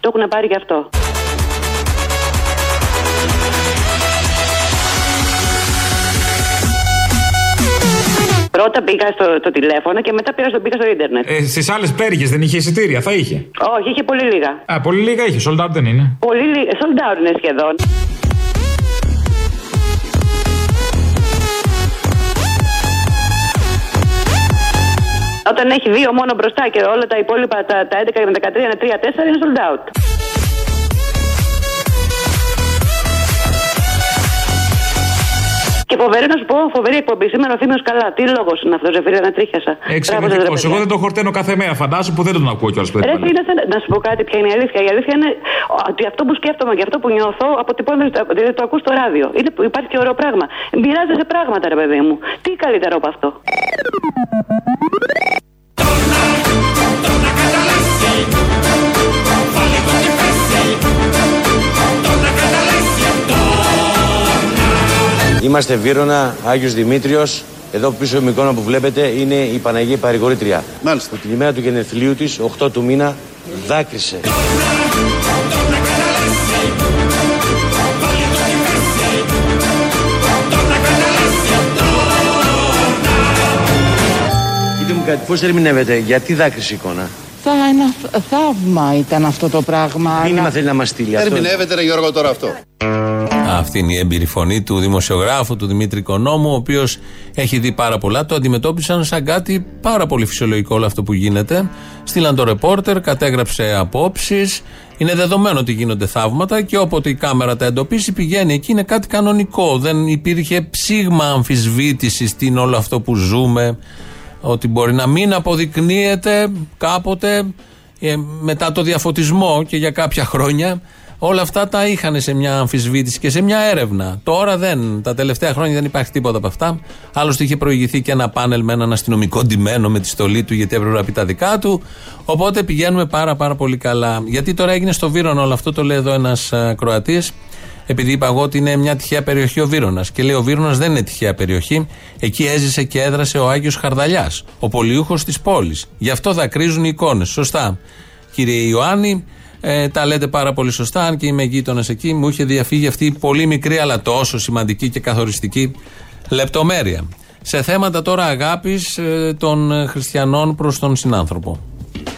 το έχουν πάρει και αυτό. Πρώτα πήγα στο το τηλέφωνο και μετά πήρα στο, πήγα στο ίντερνετ. Ε, Στις άλλες πέργες δεν είχε εισιτήρια, θα είχε; Όχι, είχε πολύ λίγα. Α, πολύ λίγα είχε, sold out δεν είναι; Πολύ λίγα. Sold out είναι σχεδόν. Όταν έχει δύο μόνο μπροστά και όλα τα υπόλοιπα, τα, τα 11 με 13 είναι 3-4, είναι sold out. Και φοβερή να σου πω, φοβερή εκπομπή. Σήμερα ο Θήμιος καλά. Τι λόγος είναι αυτός, Ζεφύρια, να τρίχιασα. Εξαιρετικό. Εγώ δεν το χορταίνω κάθε μέρα, φαντάζομαι που δεν τον ακούω κιόλας που δεν Ρε, παλεύει. φίλε, θα- να σου πω κάτι, ποια είναι η αλήθεια. Η αλήθεια είναι ότι αυτό που σκέφτομαι και αυτό που νιώθω αποτυπώνεται, δηλαδή το ακούς στο ράδιο. Είναι, υπάρχει και ωραίο πράγμα. Μοιράζεσαι πράγματα, ρε παιδί μου. Τι καλύτερο από αυτό. Είμαστε Βύρονα, Άγιος Δημήτριος. Εδώ πίσω η εικόνα που βλέπετε είναι η Παναγία Παρηγορήτρια. Μάλιστα. Που την ημέρα του γενεθλίου της, 8 του μήνα, δάκρυσε. Πείτε μου κάτι, πώς ερμηνεύετε, γιατί δάκρυσε η εικόνα; Θα ένα θ- θαύμα ήταν αυτό το πράγμα. Μήνυμα αλλά- θέλει να μας στείλει αυτό. Ερμηνεύεται, ρε Γιώργο, τώρα αυτό. Αυτή είναι η έμπειρη φωνή του δημοσιογράφου, του Δημήτρη Κονόμου, ο οποίος έχει δει πάρα πολλά. Το αντιμετώπισαν σαν κάτι πάρα πολύ φυσιολογικό όλο αυτό που γίνεται. Στείλαν το ρεπόρτερ, κατέγραψε απόψεις. Είναι δεδομένο ότι γίνονται θαύματα και όποτε η κάμερα τα εντοπίσει πηγαίνει εκεί. Είναι κάτι κανονικό. Δεν υπήρχε ψήγμα αμφισβήτησης στην όλο αυτό που ζούμε. Ότι μπορεί να μην αποδεικνύεται κάποτε ε, μετά το διαφωτισμό και για κάποια χρόνια. Όλα αυτά τα είχαν σε μια αμφισβήτηση και σε μια έρευνα. Τώρα δεν. Τα τελευταία χρόνια δεν υπάρχει τίποτα από αυτά. Άλλωστε είχε προηγηθεί και ένα πάνελ με έναν αστυνομικό ντυμένο με τη στολή του γιατί έπρεπε να πει τα δικά του. Οπότε πηγαίνουμε πάρα πάρα πολύ καλά. Γιατί τώρα έγινε στο Βύρονα όλο αυτό, το λέει εδώ ένας Κροατής. Επειδή είπα εγώ ότι είναι μια τυχαία περιοχή ο Βύρονα. Και λέει ο Βύρονα δεν είναι τυχαία περιοχή. Εκεί έζησε και έδρασε ο Άγιος Χαρδαλιάς, ο πολιούχος της πόλης. Γι' αυτό δακρύζουν οι εικόνες. Σωστά. Κύριε Ιωάννη, ε, τα λέτε πάρα πολύ σωστά. Αν και είμαι γείτονας εκεί, μου είχε διαφύγει αυτή η πολύ μικρή αλλά τόσο σημαντική και καθοριστική λεπτομέρεια. Σε θέματα τώρα αγάπης των ε, χριστιανών προς τον συνάνθρωπο.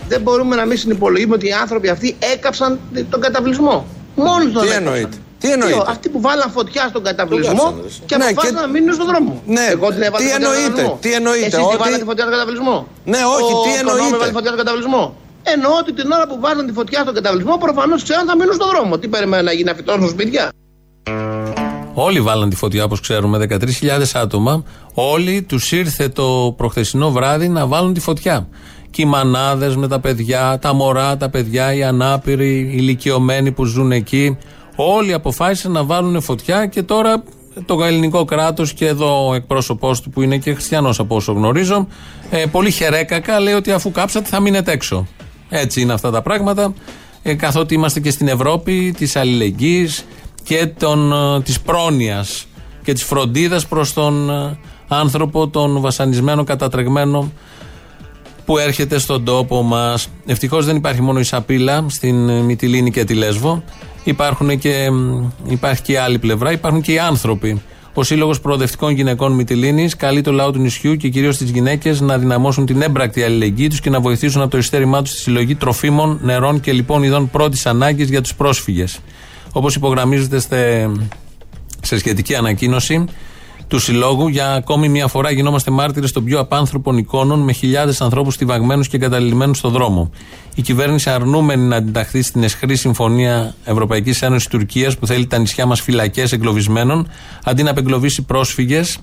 Δεν μπορούμε να μην συνυπολογίσουμε ότι οι άνθρωποι αυτοί έκαψαν τον καταβλισμό. Μόνο τον Τι έκαψαν. εννοείται; Τι εννοείται; Τι, Αυτοί που βάλαν φωτιά στον καταβλισμό κάψανε, και Ναι, αποφάσισαν και- να μείνουν στον δρόμο. Ναι, Εγώ την έβαλα τι φωτιά στον εννοείται, καταβλισμό. τι εννοείται, Εσείς τη ότι- βάλατε φωτιά στον καταβλισμό. Ναι, όχι, Ο τι Κονόμου εννοείται; έβαλε φωτιά στον καταβλισμό. Εννοώ ότι την ώρα που βάζαν τη φωτιά στον καταβλισμό, προφανώς ξέραν θα μείνουν στον δρόμο. Τι περιμένουν να γίνει να φυτώσουν σπίτια; Όλοι βάλαν τη φωτιά όπως ξέρουμε, 13.000 άτομα. Όλοι τους ήρθε το προχθεσινό βράδυ να βάλουν τη φωτιά. Και οι μανάδες με τα παιδιά, τα μωρά, τα παιδιά, οι ανάπηροι, οι ηλικιωμένοι που ζουν εκεί. Όλοι αποφάσισαν να βάλουν φωτιά και τώρα το ελληνικό κράτος και εδώ ο εκπρόσωπός του που είναι και χριστιανός από όσο γνωρίζω, ε, πολύ χερέκακα λέει ότι αφού κάψατε θα μείνετε έξω. Έτσι είναι αυτά τα πράγματα. Ε, καθότι είμαστε και στην Ευρώπη της αλληλεγγύης και των, ε, της πρόνοιας και της φροντίδας προς τον ε, άνθρωπο, τον βασανισμένο, κατατρεγμένο που έρχεται στον τόπο μας. Ευτυχώς δεν υπάρχει μόνο η σαπίλα στην ε, Μυτιλίνη και τη Λέσβο. Υπάρχουν και, υπάρχει και η άλλη πλευρά, υπάρχουν και οι άνθρωποι. Ο Σύλλογος Προοδευτικών Γυναικών Μυτιλίνης καλεί το λαό του νησιού και κυρίως τις γυναίκες να δυναμώσουν την έμπρακτη αλληλεγγύη τους και να βοηθήσουν από το ειστέρημά τους στη συλλογή τροφίμων, νερών και λοιπόν ειδών πρώτης ανάγκης για τους πρόσφυγες. Όπως υπογραμμίζεται στε, σε σχετική ανακοίνωση του Συλλόγου, για ακόμη μια φορά γινόμαστε μάρτυρες των πιο απάνθρωπων εικόνων με χιλιάδες ανθρώπους στιβαγμένους και εγκαταλειμμένους στο δρόμο. Η κυβέρνηση αρνούμενη να αντιταχθεί στην εσχρή συμφωνία Ευρωπαϊκής Ένωσης Τουρκίας που θέλει τα νησιά μας φυλακές εγκλωβισμένων, αντί να απεγκλωβίσει πρόσφυγες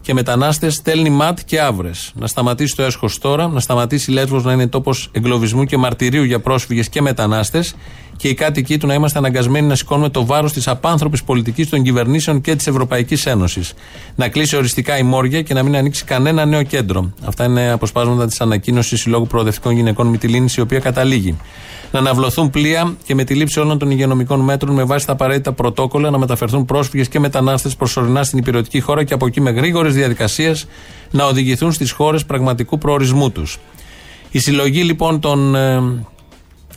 και μετανάστες, στέλνει ματ και άβρες. Να σταματήσει το έσχος τώρα, να σταματήσει η Λέσβος να είναι τόπος εγκλωβισμού και μαρτυρίου για πρόσφυγες και μετανάστες και οι κάτοικοι του να είμαστε αναγκασμένοι να σηκώνουμε το βάρος της απάνθρωπης πολιτικής των κυβερνήσεων και της Ευρωπαϊκής Ένωσης. Να κλείσει οριστικά η Μόρια και να μην ανοίξει κανένα νέο κέντρο. Αυτά είναι αποσπάσματα της ανακοίνωσης Συλλόγου Προοδευτικών Γυναικών Μυτιλίνης, η οποία καταλήγει. Να αναβλωθούν πλοία και με τη λήψη όλων των υγειονομικών μέτρων με βάση τα απαραίτητα πρωτόκολλα να μεταφερθούν πρόσφυγες και μετανάστες προσωρινά στην υπηρετική χώρα και από εκεί με γρήγορες διαδικασίες να οδηγηθούν στις χώρες πραγματικού προορισμού τους. Η συλλογή λοιπόν των ε,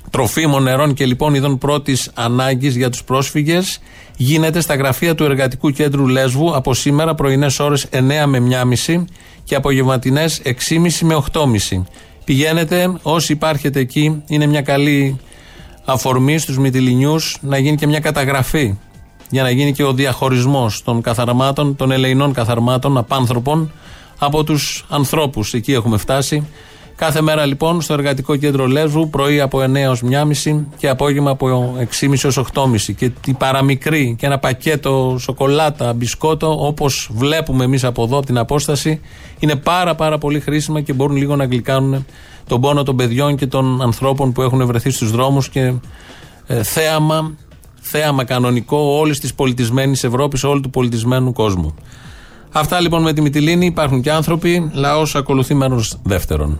τροφίμων, νερών και λοιπόν ειδών πρώτης ανάγκης για τους πρόσφυγες γίνεται στα γραφεία του Εργατικού Κέντρου Λέσβου από σήμερα πρωινές ώρες 9 με 1.30 και απογευματινές 6.30 με 8.30. Πηγαίνετε, όσοι υπάρχετε εκεί, είναι μια καλή αφορμή στους Μυτιλινιούς να γίνει και μια καταγραφή για να γίνει και ο διαχωρισμός των καθαρμάτων, των ελεηνών καθαρμάτων, απάνθρωπων από τους ανθρώπους. Εκεί έχουμε φτάσει. Κάθε μέρα λοιπόν στο εργατικό κέντρο Λέσβου, πρωί από 9 έως 1.30 και απόγευμα από 6.30 έως 8.30. Και την παραμικρή και ένα πακέτο σοκολάτα, μπισκότο, όπως βλέπουμε εμείς από εδώ από την απόσταση, είναι πάρα πάρα πολύ χρήσιμα και μπορούν λίγο να γλυκάνουν τον πόνο των παιδιών και των ανθρώπων που έχουν βρεθεί στους δρόμους και ε, θέαμα, θέαμα κανονικό όλης της πολιτισμένης Ευρώπης, όλου του πολιτισμένου κόσμου. Αυτά λοιπόν με τη Μυτιλίνη. Υπάρχουν και άνθρωποι. Λαός ακολουθεί μέρος δεύτερον.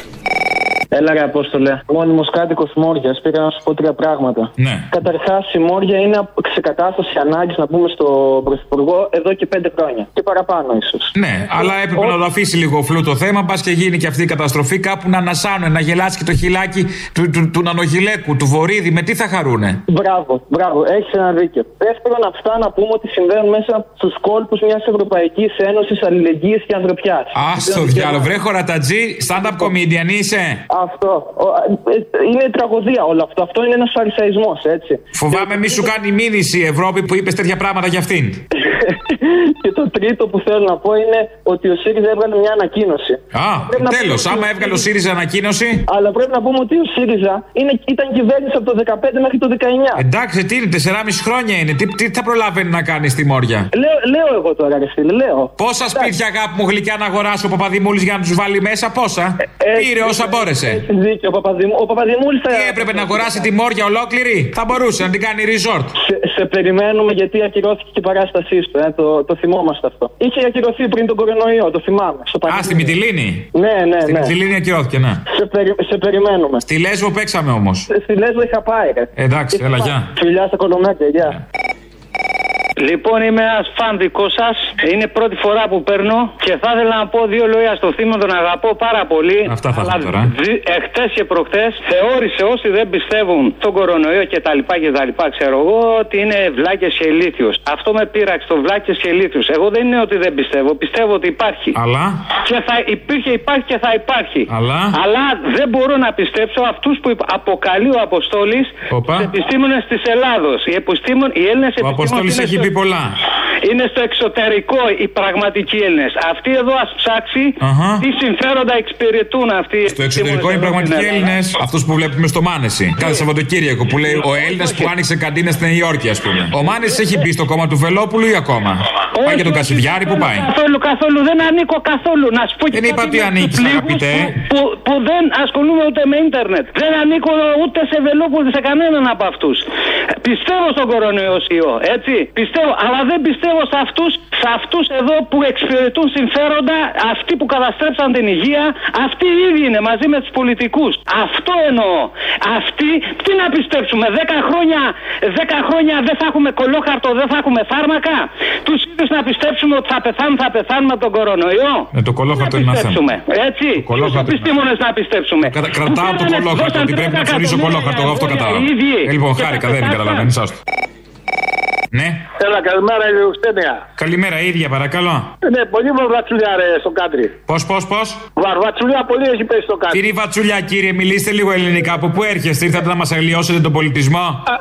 Έλα, ρε Απόστολε. Μόνιμος κάτοικος Μόρια. Πήγα να σου πω τρία πράγματα. Ναι. Καταρχάς, η Μόρια είναι ξεκατάσταση ανάγκης να πούμε στον Πρωθυπουργό εδώ και πέντε χρόνια. Και παραπάνω, ίσως. Ναι, αλλά έπρεπε να το αφήσει λίγο φλού το θέμα. Πας και γίνει και αυτή η καταστροφή κάπου να ανασάνουν, να γελάσει και το χιλάκι του, του, του, νανογιλέκου, του βορίδι. Με τι θα χαρούνε; Μπράβο, μπράβο, έχεις ένα δίκιο. Δεύτερον, αυτά να πούμε ότι συμβαίνουν μέσα στους κόλπους μιας Ευρωπαϊκής Ένωσης Αλληλεγγύης και Ανθρωπιάς. Α το διάλογο, βρε χωρατατζή, stand-up comedian είσαι. Αυτό. Ο- ε, Είναι τραγωδία όλο αυτό. Αυτό είναι ένας φαρισαϊσμός, έτσι. Φοβάμαι μη σου κάνει μήνυση η Ευρώπη που είπες τέτοια πράγματα για αυτήν. Και το τρίτο που θέλω να πω είναι ότι ο ΣΥΡΙΖΑ έβγαλε μια ανακοίνωση. Α, Πρέπει να τέλος. πούμε- Άμα έβγαλε ο ΣΥΡΙΖΑ ανακοίνωση. Αλλά πρέπει να πούμε ότι ο ΣΥΡΙΖΑ είναι, ήταν κυβέρνηση από το 15 μέχρι το 19. Εντάξει, τι είναι, 4,5 χρόνια είναι. Τι, τι θα προλαβαίνει να κάνει στη Μόρια; Λέω, λέω εγώ τώρα, ρε φίλε, λέω. Πόσα σπίτια αγάπη μου γλυκιά να αγοράσει ο Παπαδημούλης για να τους βάλει μέσα, πόσα; Πήρε όσα μπόρεσε. Έχει δίκιο, ο, Παπαδημού, ο Παπαδημούλης θα... Τι έπρεπε να αγοράσει τη Μόρια ολόκληρη; Θα μπορούσε να την κάνει resort. Σε, σε περιμένουμε γιατί ακυρώθηκε και η παράστασή σου, ε, το, το θυμόμαστε αυτό. Είχε ακυρωθεί πριν τον κορονοϊό, το θυμάμαι. Στο Α, στη Μυτιλίνη. Ναι, ναι, Στη ναι. Μυτιλίνη ακυρώθηκε, ναι. Σε, περι, σε περιμένουμε. Στη Λέσβο παίξαμε όμως. Στη Λέσβο είχα πάει, ρε. Εντάξει, έλα, γεια. Φιλιά στα κολομέτια, γεια. Λοιπόν, είμαι ένας φαν δικός σας. Είναι πρώτη φορά που παίρνω και θα ήθελα να πω δύο λόγια στο θύμα. Τον αγαπώ πάρα πολύ. Αυτά θα Αλλά ήθελα τώρα. δι- Εχθές και προχθές θεώρησε όσοι δεν πιστεύουν στον κορονοϊό και τα λοιπά και τα λοιπά, ξέρω εγώ, ότι είναι βλάκες και ηλίθιος. Αυτό με πείραξε, το βλάκες και ηλίθιου. Εγώ δεν είναι ότι δεν πιστεύω. Πιστεύω ότι υπάρχει. Αλλά; Και θα υπήρχε, υπάρχει και θα υπάρχει. Αλλά; Αλλά δεν μπορώ να πιστέψω αυτούς που υπ- αποκαλεί ο Αποστόλης Οπα. τους επιστήμονες της Ελλάδος. Οι, επιστήμον, οι Έλληνες Ο Αποστόλης έχει πει πολλά. Είναι στο εξωτερικό οι πραγματικοί Έλληνες. Αυτοί εδώ ας ψάξει Αχα. τι συμφέροντα εξυπηρετούν αυτοί. Στο εξωτερικό είναι πραγματικοί Έλληνες, αυτούς που βλέπουμε στο Μάνεση. Κάθε Σαββατοκύριακο που λέει ο Έλληνας που άνοιξε καντίνα στην Νέα Υόρκη, ας πούμε. Ο Μάνεση έχει μπει στο κόμμα του Βελόπουλου ή ακόμα; Πάει για τον Κασιδιάρη, που πάει; Καθόλου, καθόλου. Δεν ανήκω καθόλου. Να σου πω και Δεν είπα κάτι ότι για τους ανήκεις, λίγους αγαπητέ. Που, που, που δεν ασχολούμαι ούτε με ίντερνετ. Δεν ανήκω ούτε σε Βελόπουλο, σε κανέναν από αυτούς. Πιστεύω στον κορονοϊό, έτσι. Πιστεύω, αλλά δεν πιστεύω σε αυτούς σε αυτούς εδώ που εξυπηρετούν συμφέροντα, αυτοί που καταστρέψαν την υγεία, αυτοί οι ίδιοι είναι μαζί με τους πολιτικούς. Αυτό εννοώ. Αυτοί, τι να πιστέψουμε, 10 χρόνια, 10 χρόνια δεν θα έχουμε κολόχαρτο, δεν θα έχουμε φάρμακα. Τους ίδιους να πιστέψουμε ότι θα πεθάνουν, θα πεθάνουμε από τον κορονοϊό. Ε, το κολόχαρτο είναι ένα θέμα. πιστέψουμε. Έτσι. Το κολόχαρτο Τους επιστήμονες να πιστέψουμε. Κατα- Κρατάω το κολόχαρτο, ότι πρέπει να ψωνίσω κολόχαρτο. Εγώ αυτό κατάλαβα. Ε, Λοιπόν, χάρηκα, δεν καταλαβαίνεις, άστο. Ναι. Έλα, καλημέρα, Ηλιοξένια. Καλημέρα, ίδια παρακαλώ. Ναι, πολύ βαρβατσουλιά ρε στο κάτρι. Πώς, πώς, πώς; Βαρβατσουλιά πολύ έχει πέσει στο κάτρι. Τι είναι η βατσουλιά, κύριε, μιλήστε λίγο ελληνικά. Από πού έρχεστε, ήρθατε να μας αλλοιώσετε τον πολιτισμό; Α,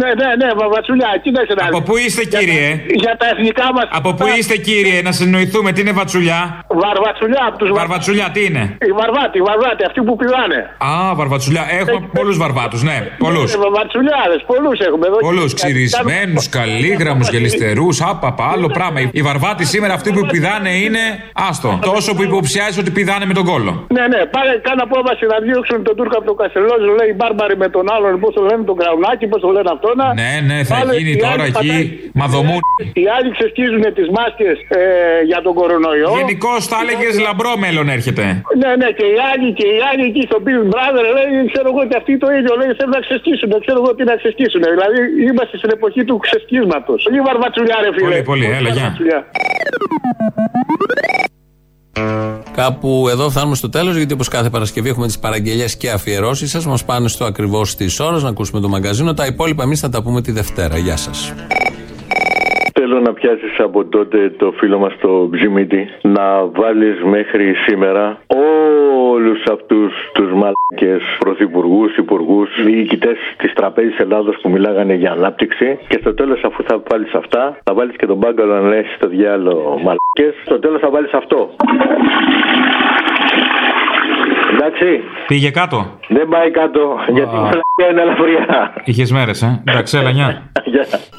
Ναι, ναι, ναι, βαρβατσουλιά, κοίταξε να Από δεις. πού είστε, Για τα- κύριε; Για τα εθνικά μα. Από πού είστε, κύριε, να συνοηθούμε, τι είναι βατσουλιά; Βαρβατσουλιά από του Βαρβατσουλιά, τι είναι; Οι βαρβάτι, οι βαρβάτι, αυτοί που πηδάνε. Α, βαρβατσουλιά. Έχουμε πολλούς βαρβάτους, ναι, πολλούς. Ε, Βαρβατσουλιάδε, πολλούς έχουμε εδώ. Πολλούς ξυρισμένους, καλήγραμμου, γελιστερούς, άπαπα, άλλο πράγμα. Οι βαρβάτοι σήμερα αυτοί που πηδάνε είναι. Άστο. Τόσο που υποψιάζεις ότι πηδάνε με τον κόλλο. Ναι, ναι, πάρε κάνα απόφαση να διώξουν τον Τούρκο από το Κασελόζο, λέει οι μπάρμπαροι με τον άλλον, πώς το λένε, τον Κραουνάκη, πώς το λένε αυτό. Να... Ναι, ναι, θα Πάλι γίνει οι τώρα άλλοι εκεί πατάει- μαδομού. Οι άλλοι ξεσκίζουν τις μάσκες ε, για τον κορονοϊό. Γενικώς θα έλεγες λαμπρό μέλλον έρχεται. Ναι, ναι, και οι άλλοι, και οι άλλοι εκεί στο Big Brother λέει, ξέρω εγώ ότι αυτοί το ίδιο λέει, θέλουν να ξεσκίσουν. Ξέρω εγώ τι να ξεσκίσουν. Δηλαδή είμαστε στην εποχή του ξεσκίσματο. Πολύ βαρβατσουλιά, ρε φίλε. Πολύ, πολύ, έλα, γεια. βαρβατσουλιά. Κάπου εδώ φτάνουμε στο τέλος, γιατί όπως κάθε Παρασκευή έχουμε τις παραγγελίε και αφιερώσεις σας. Μας πάνε στο ακριβώς τη ώρα να ακούσουμε το μαγκαζίνο. Τα υπόλοιπα εμείς θα τα πούμε τη Δευτέρα. Γεια σας. Θέλω να πιάσεις από τότε το φίλο μας το Ψιμίτη να βάλεις μέχρι σήμερα όλους αυτούς τους μαλακές πρωθυπουργούς, υπουργούς, διοικητές της τραπέζης Ελλάδος που μιλάγανε για ανάπτυξη και στο τέλος αφού θα βάλεις αυτά θα βάλεις και τον μπάγκαλο να λες στο διάλογο μαλακές στο τέλος θα βάλεις αυτό. Εντάξει, Πήγε κάτω; δεν πάει κάτω γιατί η μαλακία είναι ελαφριά. Είχες μέρες, ε; Εντάξει, έλα, νιά.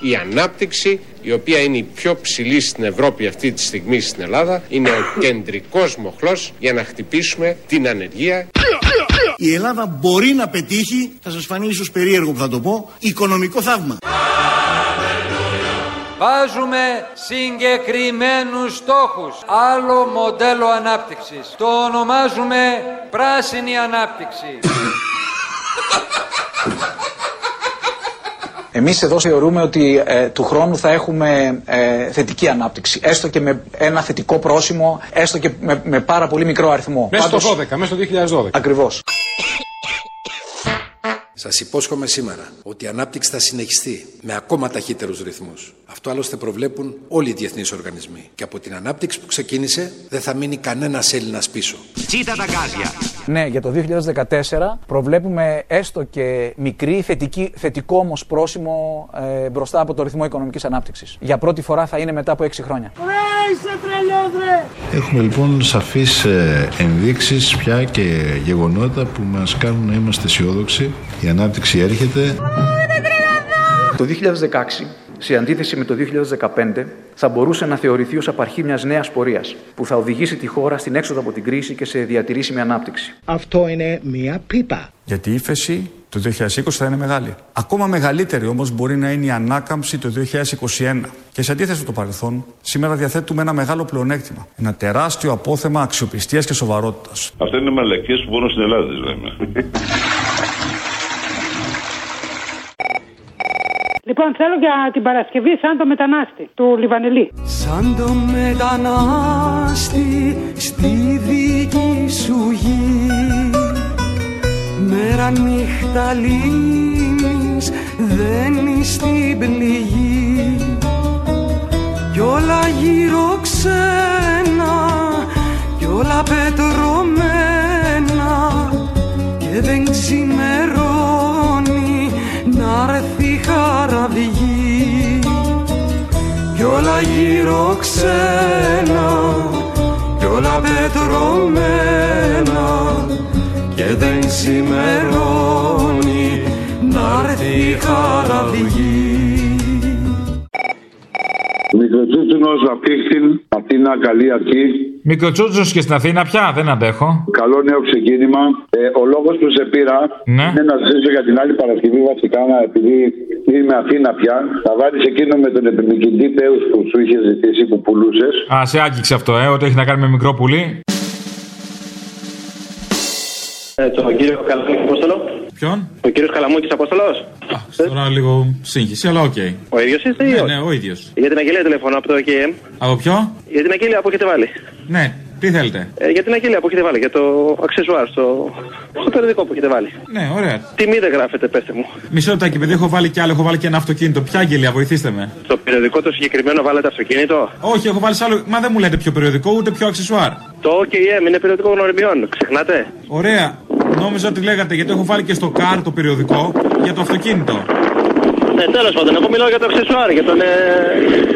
Η ανάπτυξη, η οποία είναι η πιο ψηλή στην Ευρώπη αυτή τη στιγμή στην Ελλάδα, είναι ο κεντρικός μοχλός για να χτυπήσουμε την ανεργία. Η Ελλάδα μπορεί να πετύχει, θα σας φανεί ίσως περίεργο που θα το πω, οικονομικό θαύμα. Βάζουμε συγκεκριμένους στόχους. Άλλο μοντέλο ανάπτυξης. Το ονομάζουμε πράσινη ανάπτυξη. Εμείς εδώ θεωρούμε ότι ε, του χρόνου θα έχουμε ε, θετική ανάπτυξη. Έστω και με ένα θετικό πρόσημο, έστω και με, με πάρα πολύ μικρό αριθμό. Μέσα στο Πάντως- 12, μέσα στο 2012. Ακριβώς. Σας υπόσχομαι σήμερα ότι η ανάπτυξη θα συνεχιστεί με ακόμα ταχύτερους ρυθμούς. Αυτό άλλωστε προβλέπουν όλοι οι διεθνείς οργανισμοί. Και από την ανάπτυξη που ξεκίνησε δεν θα μείνει κανένας Έλληνας πίσω. Τσίτα τα γκάζια. Ναι, για το 2014 προβλέπουμε έστω και μικρή θετική, θετικό όμως πρόσημο ε, μπροστά από το ρυθμό οικονομικής ανάπτυξης. Για πρώτη φορά θα είναι μετά από 6 χρόνια. Είσαι τρελός ρε! Έχουμε λοιπόν σαφείς ε, ενδείξεις πια και γεγονότα που μας κάνουν να είμαστε αισιόδοξοι. Η ανάπτυξη έρχεται. Το 2016, σε αντίθεση με το 2015, θα μπορούσε να θεωρηθεί ως απαρχή μιας νέας πορείας, που θα οδηγήσει τη χώρα στην έξοδο από την κρίση και σε διατηρήσιμη ανάπτυξη. Αυτό είναι μία πίπα. Γιατί η ύφεση το 2020 θα είναι μεγάλη. Ακόμα μεγαλύτερη όμως μπορεί να είναι η ανάκαμψη το 2021. Και σε αντίθεση με το παρελθόν, σήμερα διαθέτουμε ένα μεγάλο πλεονέκτημα. Ένα τεράστιο απόθεμα αξιοπιστίας και σοβαρότητας. Αυτά είναι μαλακίες που μόνο στην Ελλάδα τις λέμε. Λοιπόν, θέλω για την Παρασκευή σαν το μετανάστη του Λιβανελή. Σαν το μετανάστη στη δική σου γη. Μέρα νύχτα λύνεις, δένεις την πληγή. Κι όλα γύρω ξένα, κι όλα πετρωμένα. Και δεν ξημερώνει να έρθει χαραυγή κι όλα όλα γύρω ξένα κι όλα πετρωμένα και δεν ξημερώνει να έρθει η χαραυγή. Μικροτσούτσουνος απίχτην, Αθήνα, καλή αρχή. Μικροτσούτσο και στην Αθήνα πια, δεν αντέχω. Καλό νέο ξεκίνημα. Ε, ο λόγος που σε πήρα Ναι. είναι να ζήσω για την άλλη Παρασκευή βασικά, να, επειδή είμαι Αθήνα πια. Θα βάλεις εκείνο με τον επιμηκητή Πέους που σου είχε ζητήσει που πουλούσες. Α, σε άγγιξε αυτό, ε, ότι έχει να κάνει με μικρό πουλί. Ε, τον κύριο Καλαμούκη Απόστολο. Ποιον; Ο κύριος Καλαμούκη Απόστολος. Τώρα λίγο σύγχυση, αλλά οκ. Ο ίδιος είστε ή Ναι, όχι; ναι, ο ίδιος. Για την αγγελία τηλεφωνώ από το KM. Από ποιο; Για την αγγελία που έχετε βάλει. Ναι, τι θέλετε; Ε, για την αγγελία που έχετε βάλει. Για το αξεσουάρ στο, στο περιοδικό που έχετε βάλει. Ναι, ωραία. Τιμή δεν γράφετε, πέστε μου. Μισό λεπτάκι, επειδή έχω βάλει κι άλλο, έχω βάλει και ένα αυτοκίνητο. Ποια αγγελία, βοηθήστε με. Στο περιοδικό το συγκεκριμένο βάλετε αυτοκίνητο; Όχι, έχω βάλει σε άλλο. Μα δεν μου λέτε πιο περιοδικό, ούτε πιο αξεσουάρ. Το OKM είναι περιοδικό γνωριμιών. Ξεχνάτε; Ωραία. Νόμιζα ότι λέγατε γιατί έχω βάλει και στο car το περιοδικό για το αυτοκίνητο. Ναι, τέλος πάντων, εγώ μιλάω για το αξεσουάρ, για τον, ε,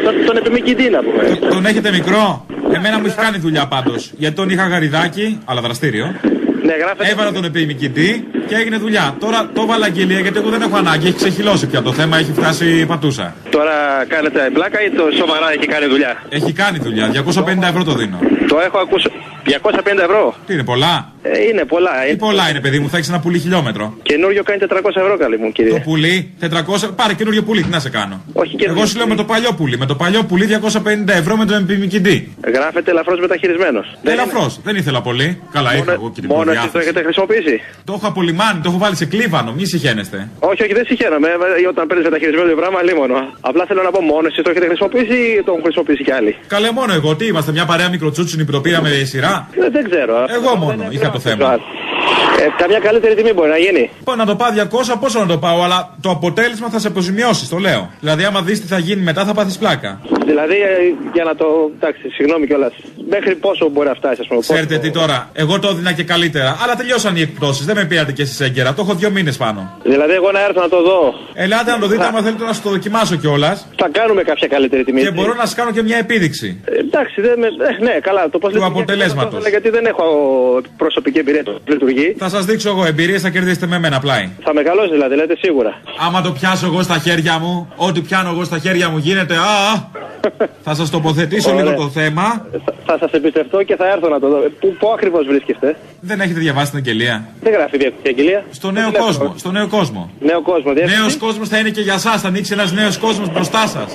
τον, τον επιμηκητή να πούμε. Τον έχετε μικρό; Εμένα μου έχει κάνει δουλειά πάντως. Γιατί τον είχα γαριδάκι, αλλά δραστήριο. Ναι, γράφετε. Έβαλα τον επιμηκητή και έγινε δουλειά. Τώρα το έβαλα αγγελία γιατί εγώ δεν έχω ανάγκη. Έχει ξεχυλώσει πια το θέμα, έχει φτάσει πατούσα. Τώρα κάνετε πλάκα ή το σοβαρά έχει κάνει δουλειά; Έχει κάνει δουλειά. 250 ευρώ το δίνω. Το έχω ακούσει. 250 ευρώ. Τι είναι πολλά; Ε, είναι πολλά. Τι πολλά είναι, παιδί μου, θα έχεις ένα πουλί χιλιόμετρο. Καινούριο κάνει 400 ευρώ, καλή μου κύριε. Το πουλί, 400. Πάρε καινούριο πουλί, τι να σε κάνω. Όχι Εγώ σου λέω με το παλιό πουλί. Με το παλιό πουλί 250 ευρώ με τον επιμηκητή. Γράφεται ελαφρώς μεταχειρισμένος. Ελαφρώς, δεν ήθελα πολύ. Καλά, είχα εγώ και την Μόνο εσεί προδιάθεση. το έχετε χρησιμοποιήσει. Το έχω απολυμάνει, το έχω βάλει σε κλίβανο, μη συχαίνεστε. Όχι, όχι, δεν συγχαίρομαι. Ε, Όταν παίρνεις μεταχειρισμένο το πράγμα, λίμωνο. Απλά θέλω να πω μόνο εσεί το έχετε χρησιμοποιήσει ή το έχουν χρησιμοποιήσει κι άλλοι; Καλέ μόνο εγώ, τι είμαστε, μια παρέα μικροτσούτσινη που το πήραμε σειρά. Ε, δεν ξέρω. Εγώ μόνο είχα το θέμα. Ε, καμιά καλύτερη τιμή μπορεί να γίνει. Πω να το πάω 200, πόσο να το πάω, αλλά το αποτέλεσμα θα σε αποζημιώσει, το λέω. Δηλαδή, άμα δεις τι θα γίνει μετά, θα πάθεις πλάκα. Δηλαδή, ε, για να το. Εντάξει, συγγνώμη κιόλας. Μέχρι πόσο μπορεί να φτάσει, ας πούμε. πόσο- Ξέρετε τι τώρα, εγώ το έδινα και καλύτερα. Αλλά τελειώσαν οι εκπτώσεις, δεν με πήρατε και εσείς έγκαιρα. Το έχω δύο μήνες πάνω. Δηλαδή, εγώ να έρθω να το δω. Ελάτε να το δείτε, άμα θέλετε να σου το δοκιμάσω κιόλας. Θα κάνουμε κάποια καλύτερη τιμή. Και μπορώ να σας κάνω και μια επίδειξη. Ε, εντάξει, δεν με... ε, ναι, καλά. Το πώς Του αποτελέσματος. Γιατί δεν έχω προσωπική εμπειρία το λειτουργεί. Θα σας δείξω εγώ εμπειρίες, θα κερδίσετε με μένα πλάι. Θα μεγαλώσει δηλαδή, λέτε σίγουρα. Άμα το πιάσω εγώ στα χέρια μου, ό,τι πιάνω εγώ στα χέρια μου γίνεται. Α, θα σας τοποθετήσω Ωραία. λίγο το θέμα. Θα σας εμπιστευτώ και θα έρθω να το δω. Ε, Πού, πού ακριβώς βρίσκεστε; Δεν έχετε διαβάσει την αγγελία. Δεν γράφει η αγγελία. Στο νέο κόσμο. Στο νέο κόσμο. Νέο κόσμο. Νέος κόσμος θα είναι και για εσά. Θα ανοίξει ένας νέος κόσμος μπροστά σας.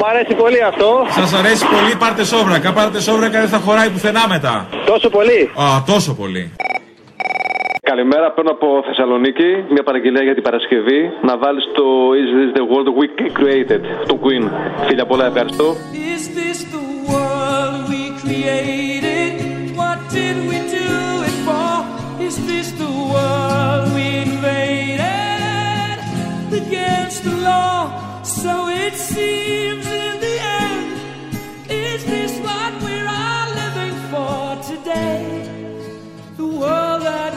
Μ' αρέσει πολύ αυτό. Σας αρέσει πολύ, πάρτε σόβρακα. Πάρτε σόβρακα, δεν θα χωράει πουθενά μετά. Τόσο πολύ; Α, τόσο πολύ. Καλημέρα, παίρνω από Θεσσαλονίκη μια παραγγελία για την Παρασκευή. Να βάλεις το Is This the World We Created, το Queen. Φίλια πολλά, ευχαριστώ. Is this the world we created? What did we do it for? Is this the world we invaded? Against the law, so it seems in the end. Is this what we're all living for today? The world that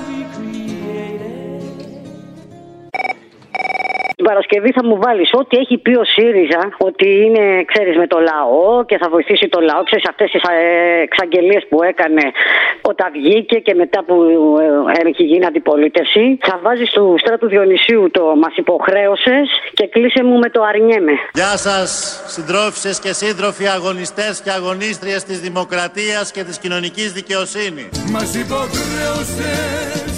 Την Παρασκευή θα μου βάλεις ό,τι έχει πει ο ΣΥΡΙΖΑ, ότι είναι, ξέρεις, με το λαό και θα βοηθήσει το λαό. Ξέρεις αυτές τις εξαγγελίες που έκανε όταν βγήκε και μετά που ε, έχει γίνει αντιπολίτευση. Θα βάζεις του στράτου Διονυσίου το Μας υποχρέωσες και κλείσε μου με το αρνιέμαι. Γεια σας συντρόφισσες και σύντροφοι αγωνιστές και αγωνίστριες της δημοκρατίας και της κοινωνικής δικαιοσύνης. Μας υποχρέωσες,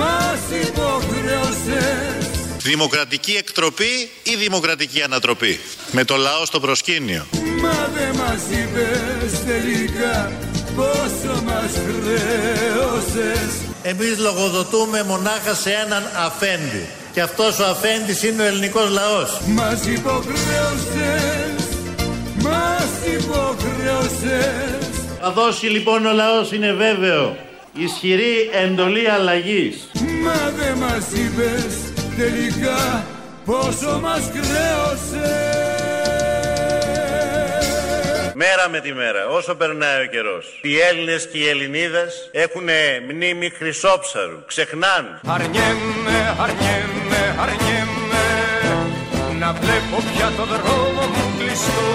μας υποχρέωσες Δημοκρατική εκτροπή ή δημοκρατική ανατροπή; Με το λαό στο προσκήνιο. Μα δεν μας είπες τελικά πόσο μας χρέωσες Εμείς λογοδοτούμε μονάχα σε έναν αφέντη. Και αυτός ο αφέντης είναι ο ελληνικός λαός. Μας υποχρέωσες, μας υποχρέωσες Θα δώσει λοιπόν ο λαός είναι βέβαιο ισχυρή εντολή αλλαγής. Μα δεν μας είπες τελικά πόσο μας χρέωσες Μέρα με τη μέρα, όσο περνάει ο καιρός, οι Έλληνες και οι Ελληνίδες έχουν μνήμη χρυσόψαρου, ξεχνάνε. Αρνιέμαι, αρνιέμαι, αρνιέμαι Να βλέπω πια το δρόμο μου κλειστό.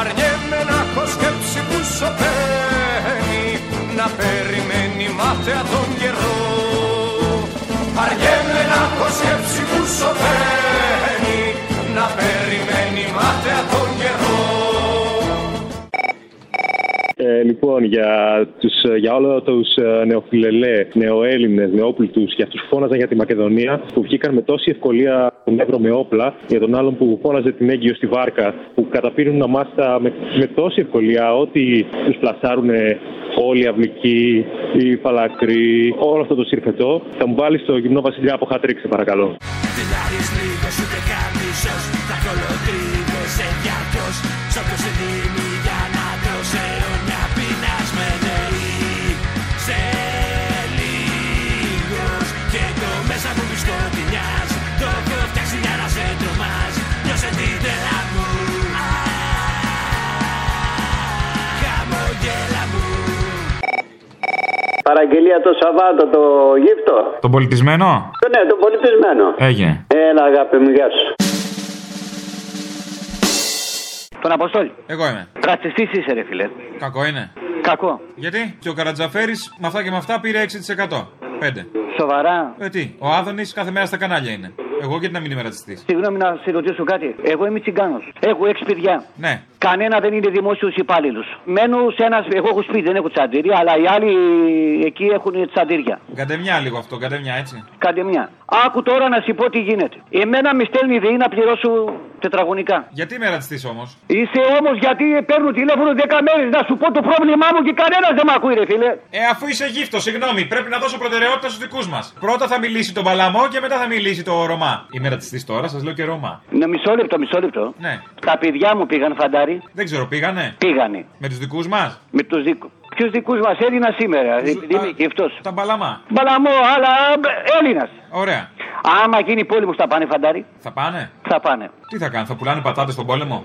Αρνιέμαι να έχω σκέψη που σωπαίνει Να περιμένει μάταια τον καιρό Αργέμαι να έχω σκέψη που σωπαίνει Να περιμένει μάταια τον καιρό Ε, λοιπόν, για, τους, ε, για όλα τους νεοφιλελέ, νεοέλληνες, νεόπλουτου και αυτούς που φώναζαν για τη Μακεδονία, που βγήκαν με τόση ευκολία τον Εύρο με όπλα, για τον άλλον που φώναζε την έγκυο στη βάρκα, που καταπίνουν αμάστα με, με τόση ευκολία ότι τους πλασάρουν όλοι οι αυλικοί, οι φαλακροί, όλο αυτό το συρφετό, θα μου βάλεις στο γυμνό Βασιλιά από χατρίξε, παρακαλώ. Παραγγελία το Σαββάτο το γύφτο. Τον πολιτισμένο; Ναι, το πολιτισμένο. Έγινε. Έλα αγάπη μου, γεια σου. Τον Αποστόλη. Εγώ είμαι. Ρατσιστής είσαι, ρε φιλέ. Κακό είναι. Κακό. Γιατί; Και ο Καρατζαφέρης με αυτά και με αυτά πήρε 6%. 5. Σοβαρά. Ε, τι, ο Άδωνης κάθε μέρα στα κανάλια είναι. Εγώ γιατί να μην είμαι ρατσιστής; Συγγνώμη να σε ρωτήσω κάτι. Εγώ είμαι τσιγκάνος. Έχω έξι παιδιά. Ναι. Κανένα δεν είναι δημόσιος υπάλληλος. Μένω σε ένα. Εγώ έχω σπίτι, δεν έχω τσαντήρια, αλλά οι άλλοι εκεί έχουν τσαντήρια. Καντεμιά λίγο αυτό, καντεμιά έτσι. Κάντε μια. Άκου τώρα να σου πω τι γίνεται. Εμένα με στέλνει η ΔΕΗ να πληρώσω τετραγωνικά. Γιατί είμαι ρατσιστής όμως; Είσαι όμως γιατί παίρνω τηλέφωνο 10 μέρες να σου πω το πρόβλημά μου και κανένας δεν με ακούει, ρε φίλε. Ε, αφού είσαι γύφτος, συγγνώμη, πρέπει να δώσω προτεραιότητα στους δικούς μας. Πρώτα θα μιλήσει το Παλαμό και μετά θα μιλήσει το Ρωμά. Είμαι ρατσιστής τώρα, σας λέω και Ρωμά. Ναι, μισό λεπτό, μισό λεπτό. Ναι. Τα παιδιά μου πήγαν φαντάρι. Δεν ξέρω, πήγανε; Πήγανε. Με τους δικούς μας; Με τους δικού. Ποιους δικούς μας Έλληνας σήμερα, επειδή είμαι γυφτό. Τα Μπαλαμά. Μπαλαμό, αλλά Έλληνας. Ωραία. Άμα γίνει πόλεμος, θα πάνε φαντάρι. Θα πάνε; Θα πάνε. Τι θα κάνουν, θα πουλάνε πατάτες στον πόλεμο;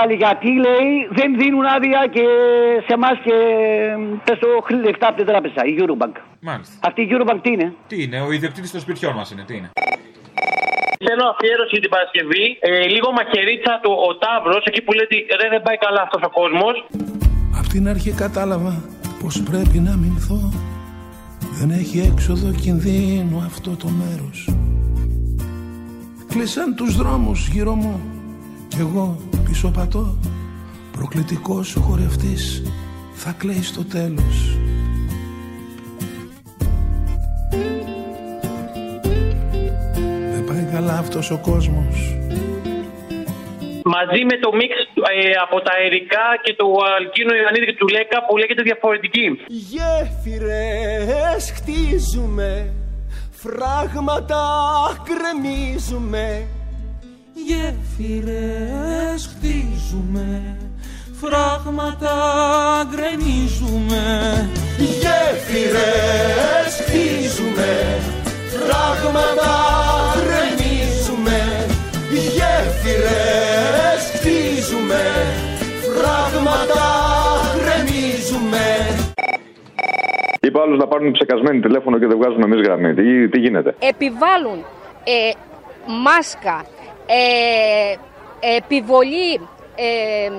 βάλει γιατί λέει δεν δίνουν άδεια και σε εμάς και πες το χρ- λεφτά από την τράπεζα, η Eurobank. Μάλιστα. Αυτή η Eurobank τι είναι; Τι είναι, ο ιδιοκτήτης των σπιτιών μας είναι, τι είναι; Θέλω αφιέρωση την Παρασκευή. Ε, λίγο μαχαιρίτσα του ο Ταύρος, εκεί που λέει ότι ρε, δεν πάει καλά αυτός ο κόσμος. Απ' την αρχή κατάλαβα πως πρέπει να μηνθώ Δεν έχει έξοδο κινδύνου αυτό το μέρος Κλείσαν τους δρόμους γύρω μου Κι εγώ πίσω πατώ Προκλητικός ο χορευτής θα κλαίει στο τέλος Δεν πάει καλά αυτός ο κόσμος Μαζί με το μίξ ε, από τα αερικά και το Αλκίνο Ιωαννίδη και του Λέκα που λέγεται διαφορετική. Γέφυρες χτίζουμε, φράγματα γκρεμίζουμε. Γέφυρες χτίζουμε, φράγματα γκρεμίζουμε. Γέφυρες χτίζουμε, φράγματα γκρεμίζουμε. Γέφυρες χτίζουμε, φράγματα γκρεμίζουμε. Είπα άλλους να πάρουν ψεκασμένοι τηλέφωνο και δεν βγάζουν εμείς γραμμή. Τι, τι γίνεται; επιβάλλουν ε, μάσκα, ε, επιβολή ε,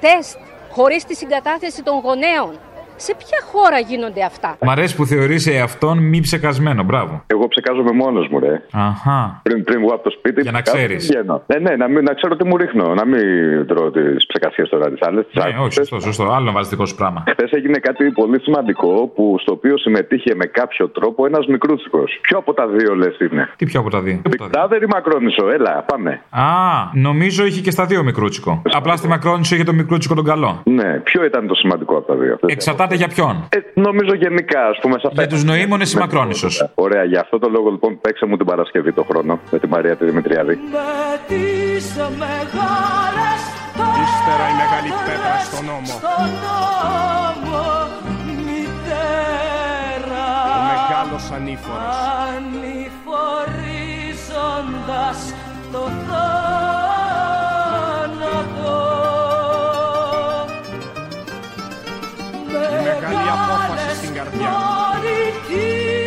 τεστ χωρίς τη συγκατάθεση των γονέων. Σε ποια χώρα γίνονται αυτά; Μ' αρέσει που θεωρεί εαυτόν μη ψεκασμένο, μπράβο. Εγώ ψεκάζομαι μόνος μου, ρε. Αχά. Πριν, πριν βγω από το σπίτι. Για να ψεκάζω, ξέρεις. βγαίνω. Ναι, ναι, να, μην, να ξέρω τι μου ρίχνω. Να μην τρώω τις ψεκασίες τώρα τις άλλες. Ναι, όχι, σωστό, σωστό. Άλλο να βάζεις δικό σου πράγμα. Χθες έγινε κάτι πολύ σημαντικό που, στο οποίο συμμετείχε με κάποιο τρόπο ένας μικρούτσικος. Ποιο από τα δύο λες είναι; Τι πιο από τα δύο; Μπικτάδερ ή Μακρόνισο, έλα, πάμε. Α, νομίζω είχε και στα δύο μικρούτσικο. Απλά στη Μακρόνισο είχε το μικρούτσικο τον καλό. Ναι, ποιο ήταν το σημαντικό από τα δύο; Εξαρτάται για ποιον; Ε, νομίζω γενικά, ας πούμε, σε αυτά. Για τους νοήμονες η Μακρόνισος. Ωραία, για αυτό το λόγο λοιπόν παίξε μου την Παρασκευή το χρόνο με την Μαρία τη Δημητριάδη. Με τις μεγάλες Ύστερα η μεγάλη πέτρα στον νόμο. Στον νόμο, μητέρα. Ο μεγάλος ανήφορος. Ανηφορίζοντας το θάνατο. Μεγάλη απόφαση στην καρδιά. Πολιτείας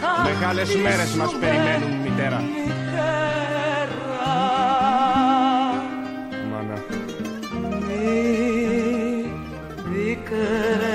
θα Μεγάλες μέρες μας περιμένουν, μητέρα. Μάνα. Μη πικρά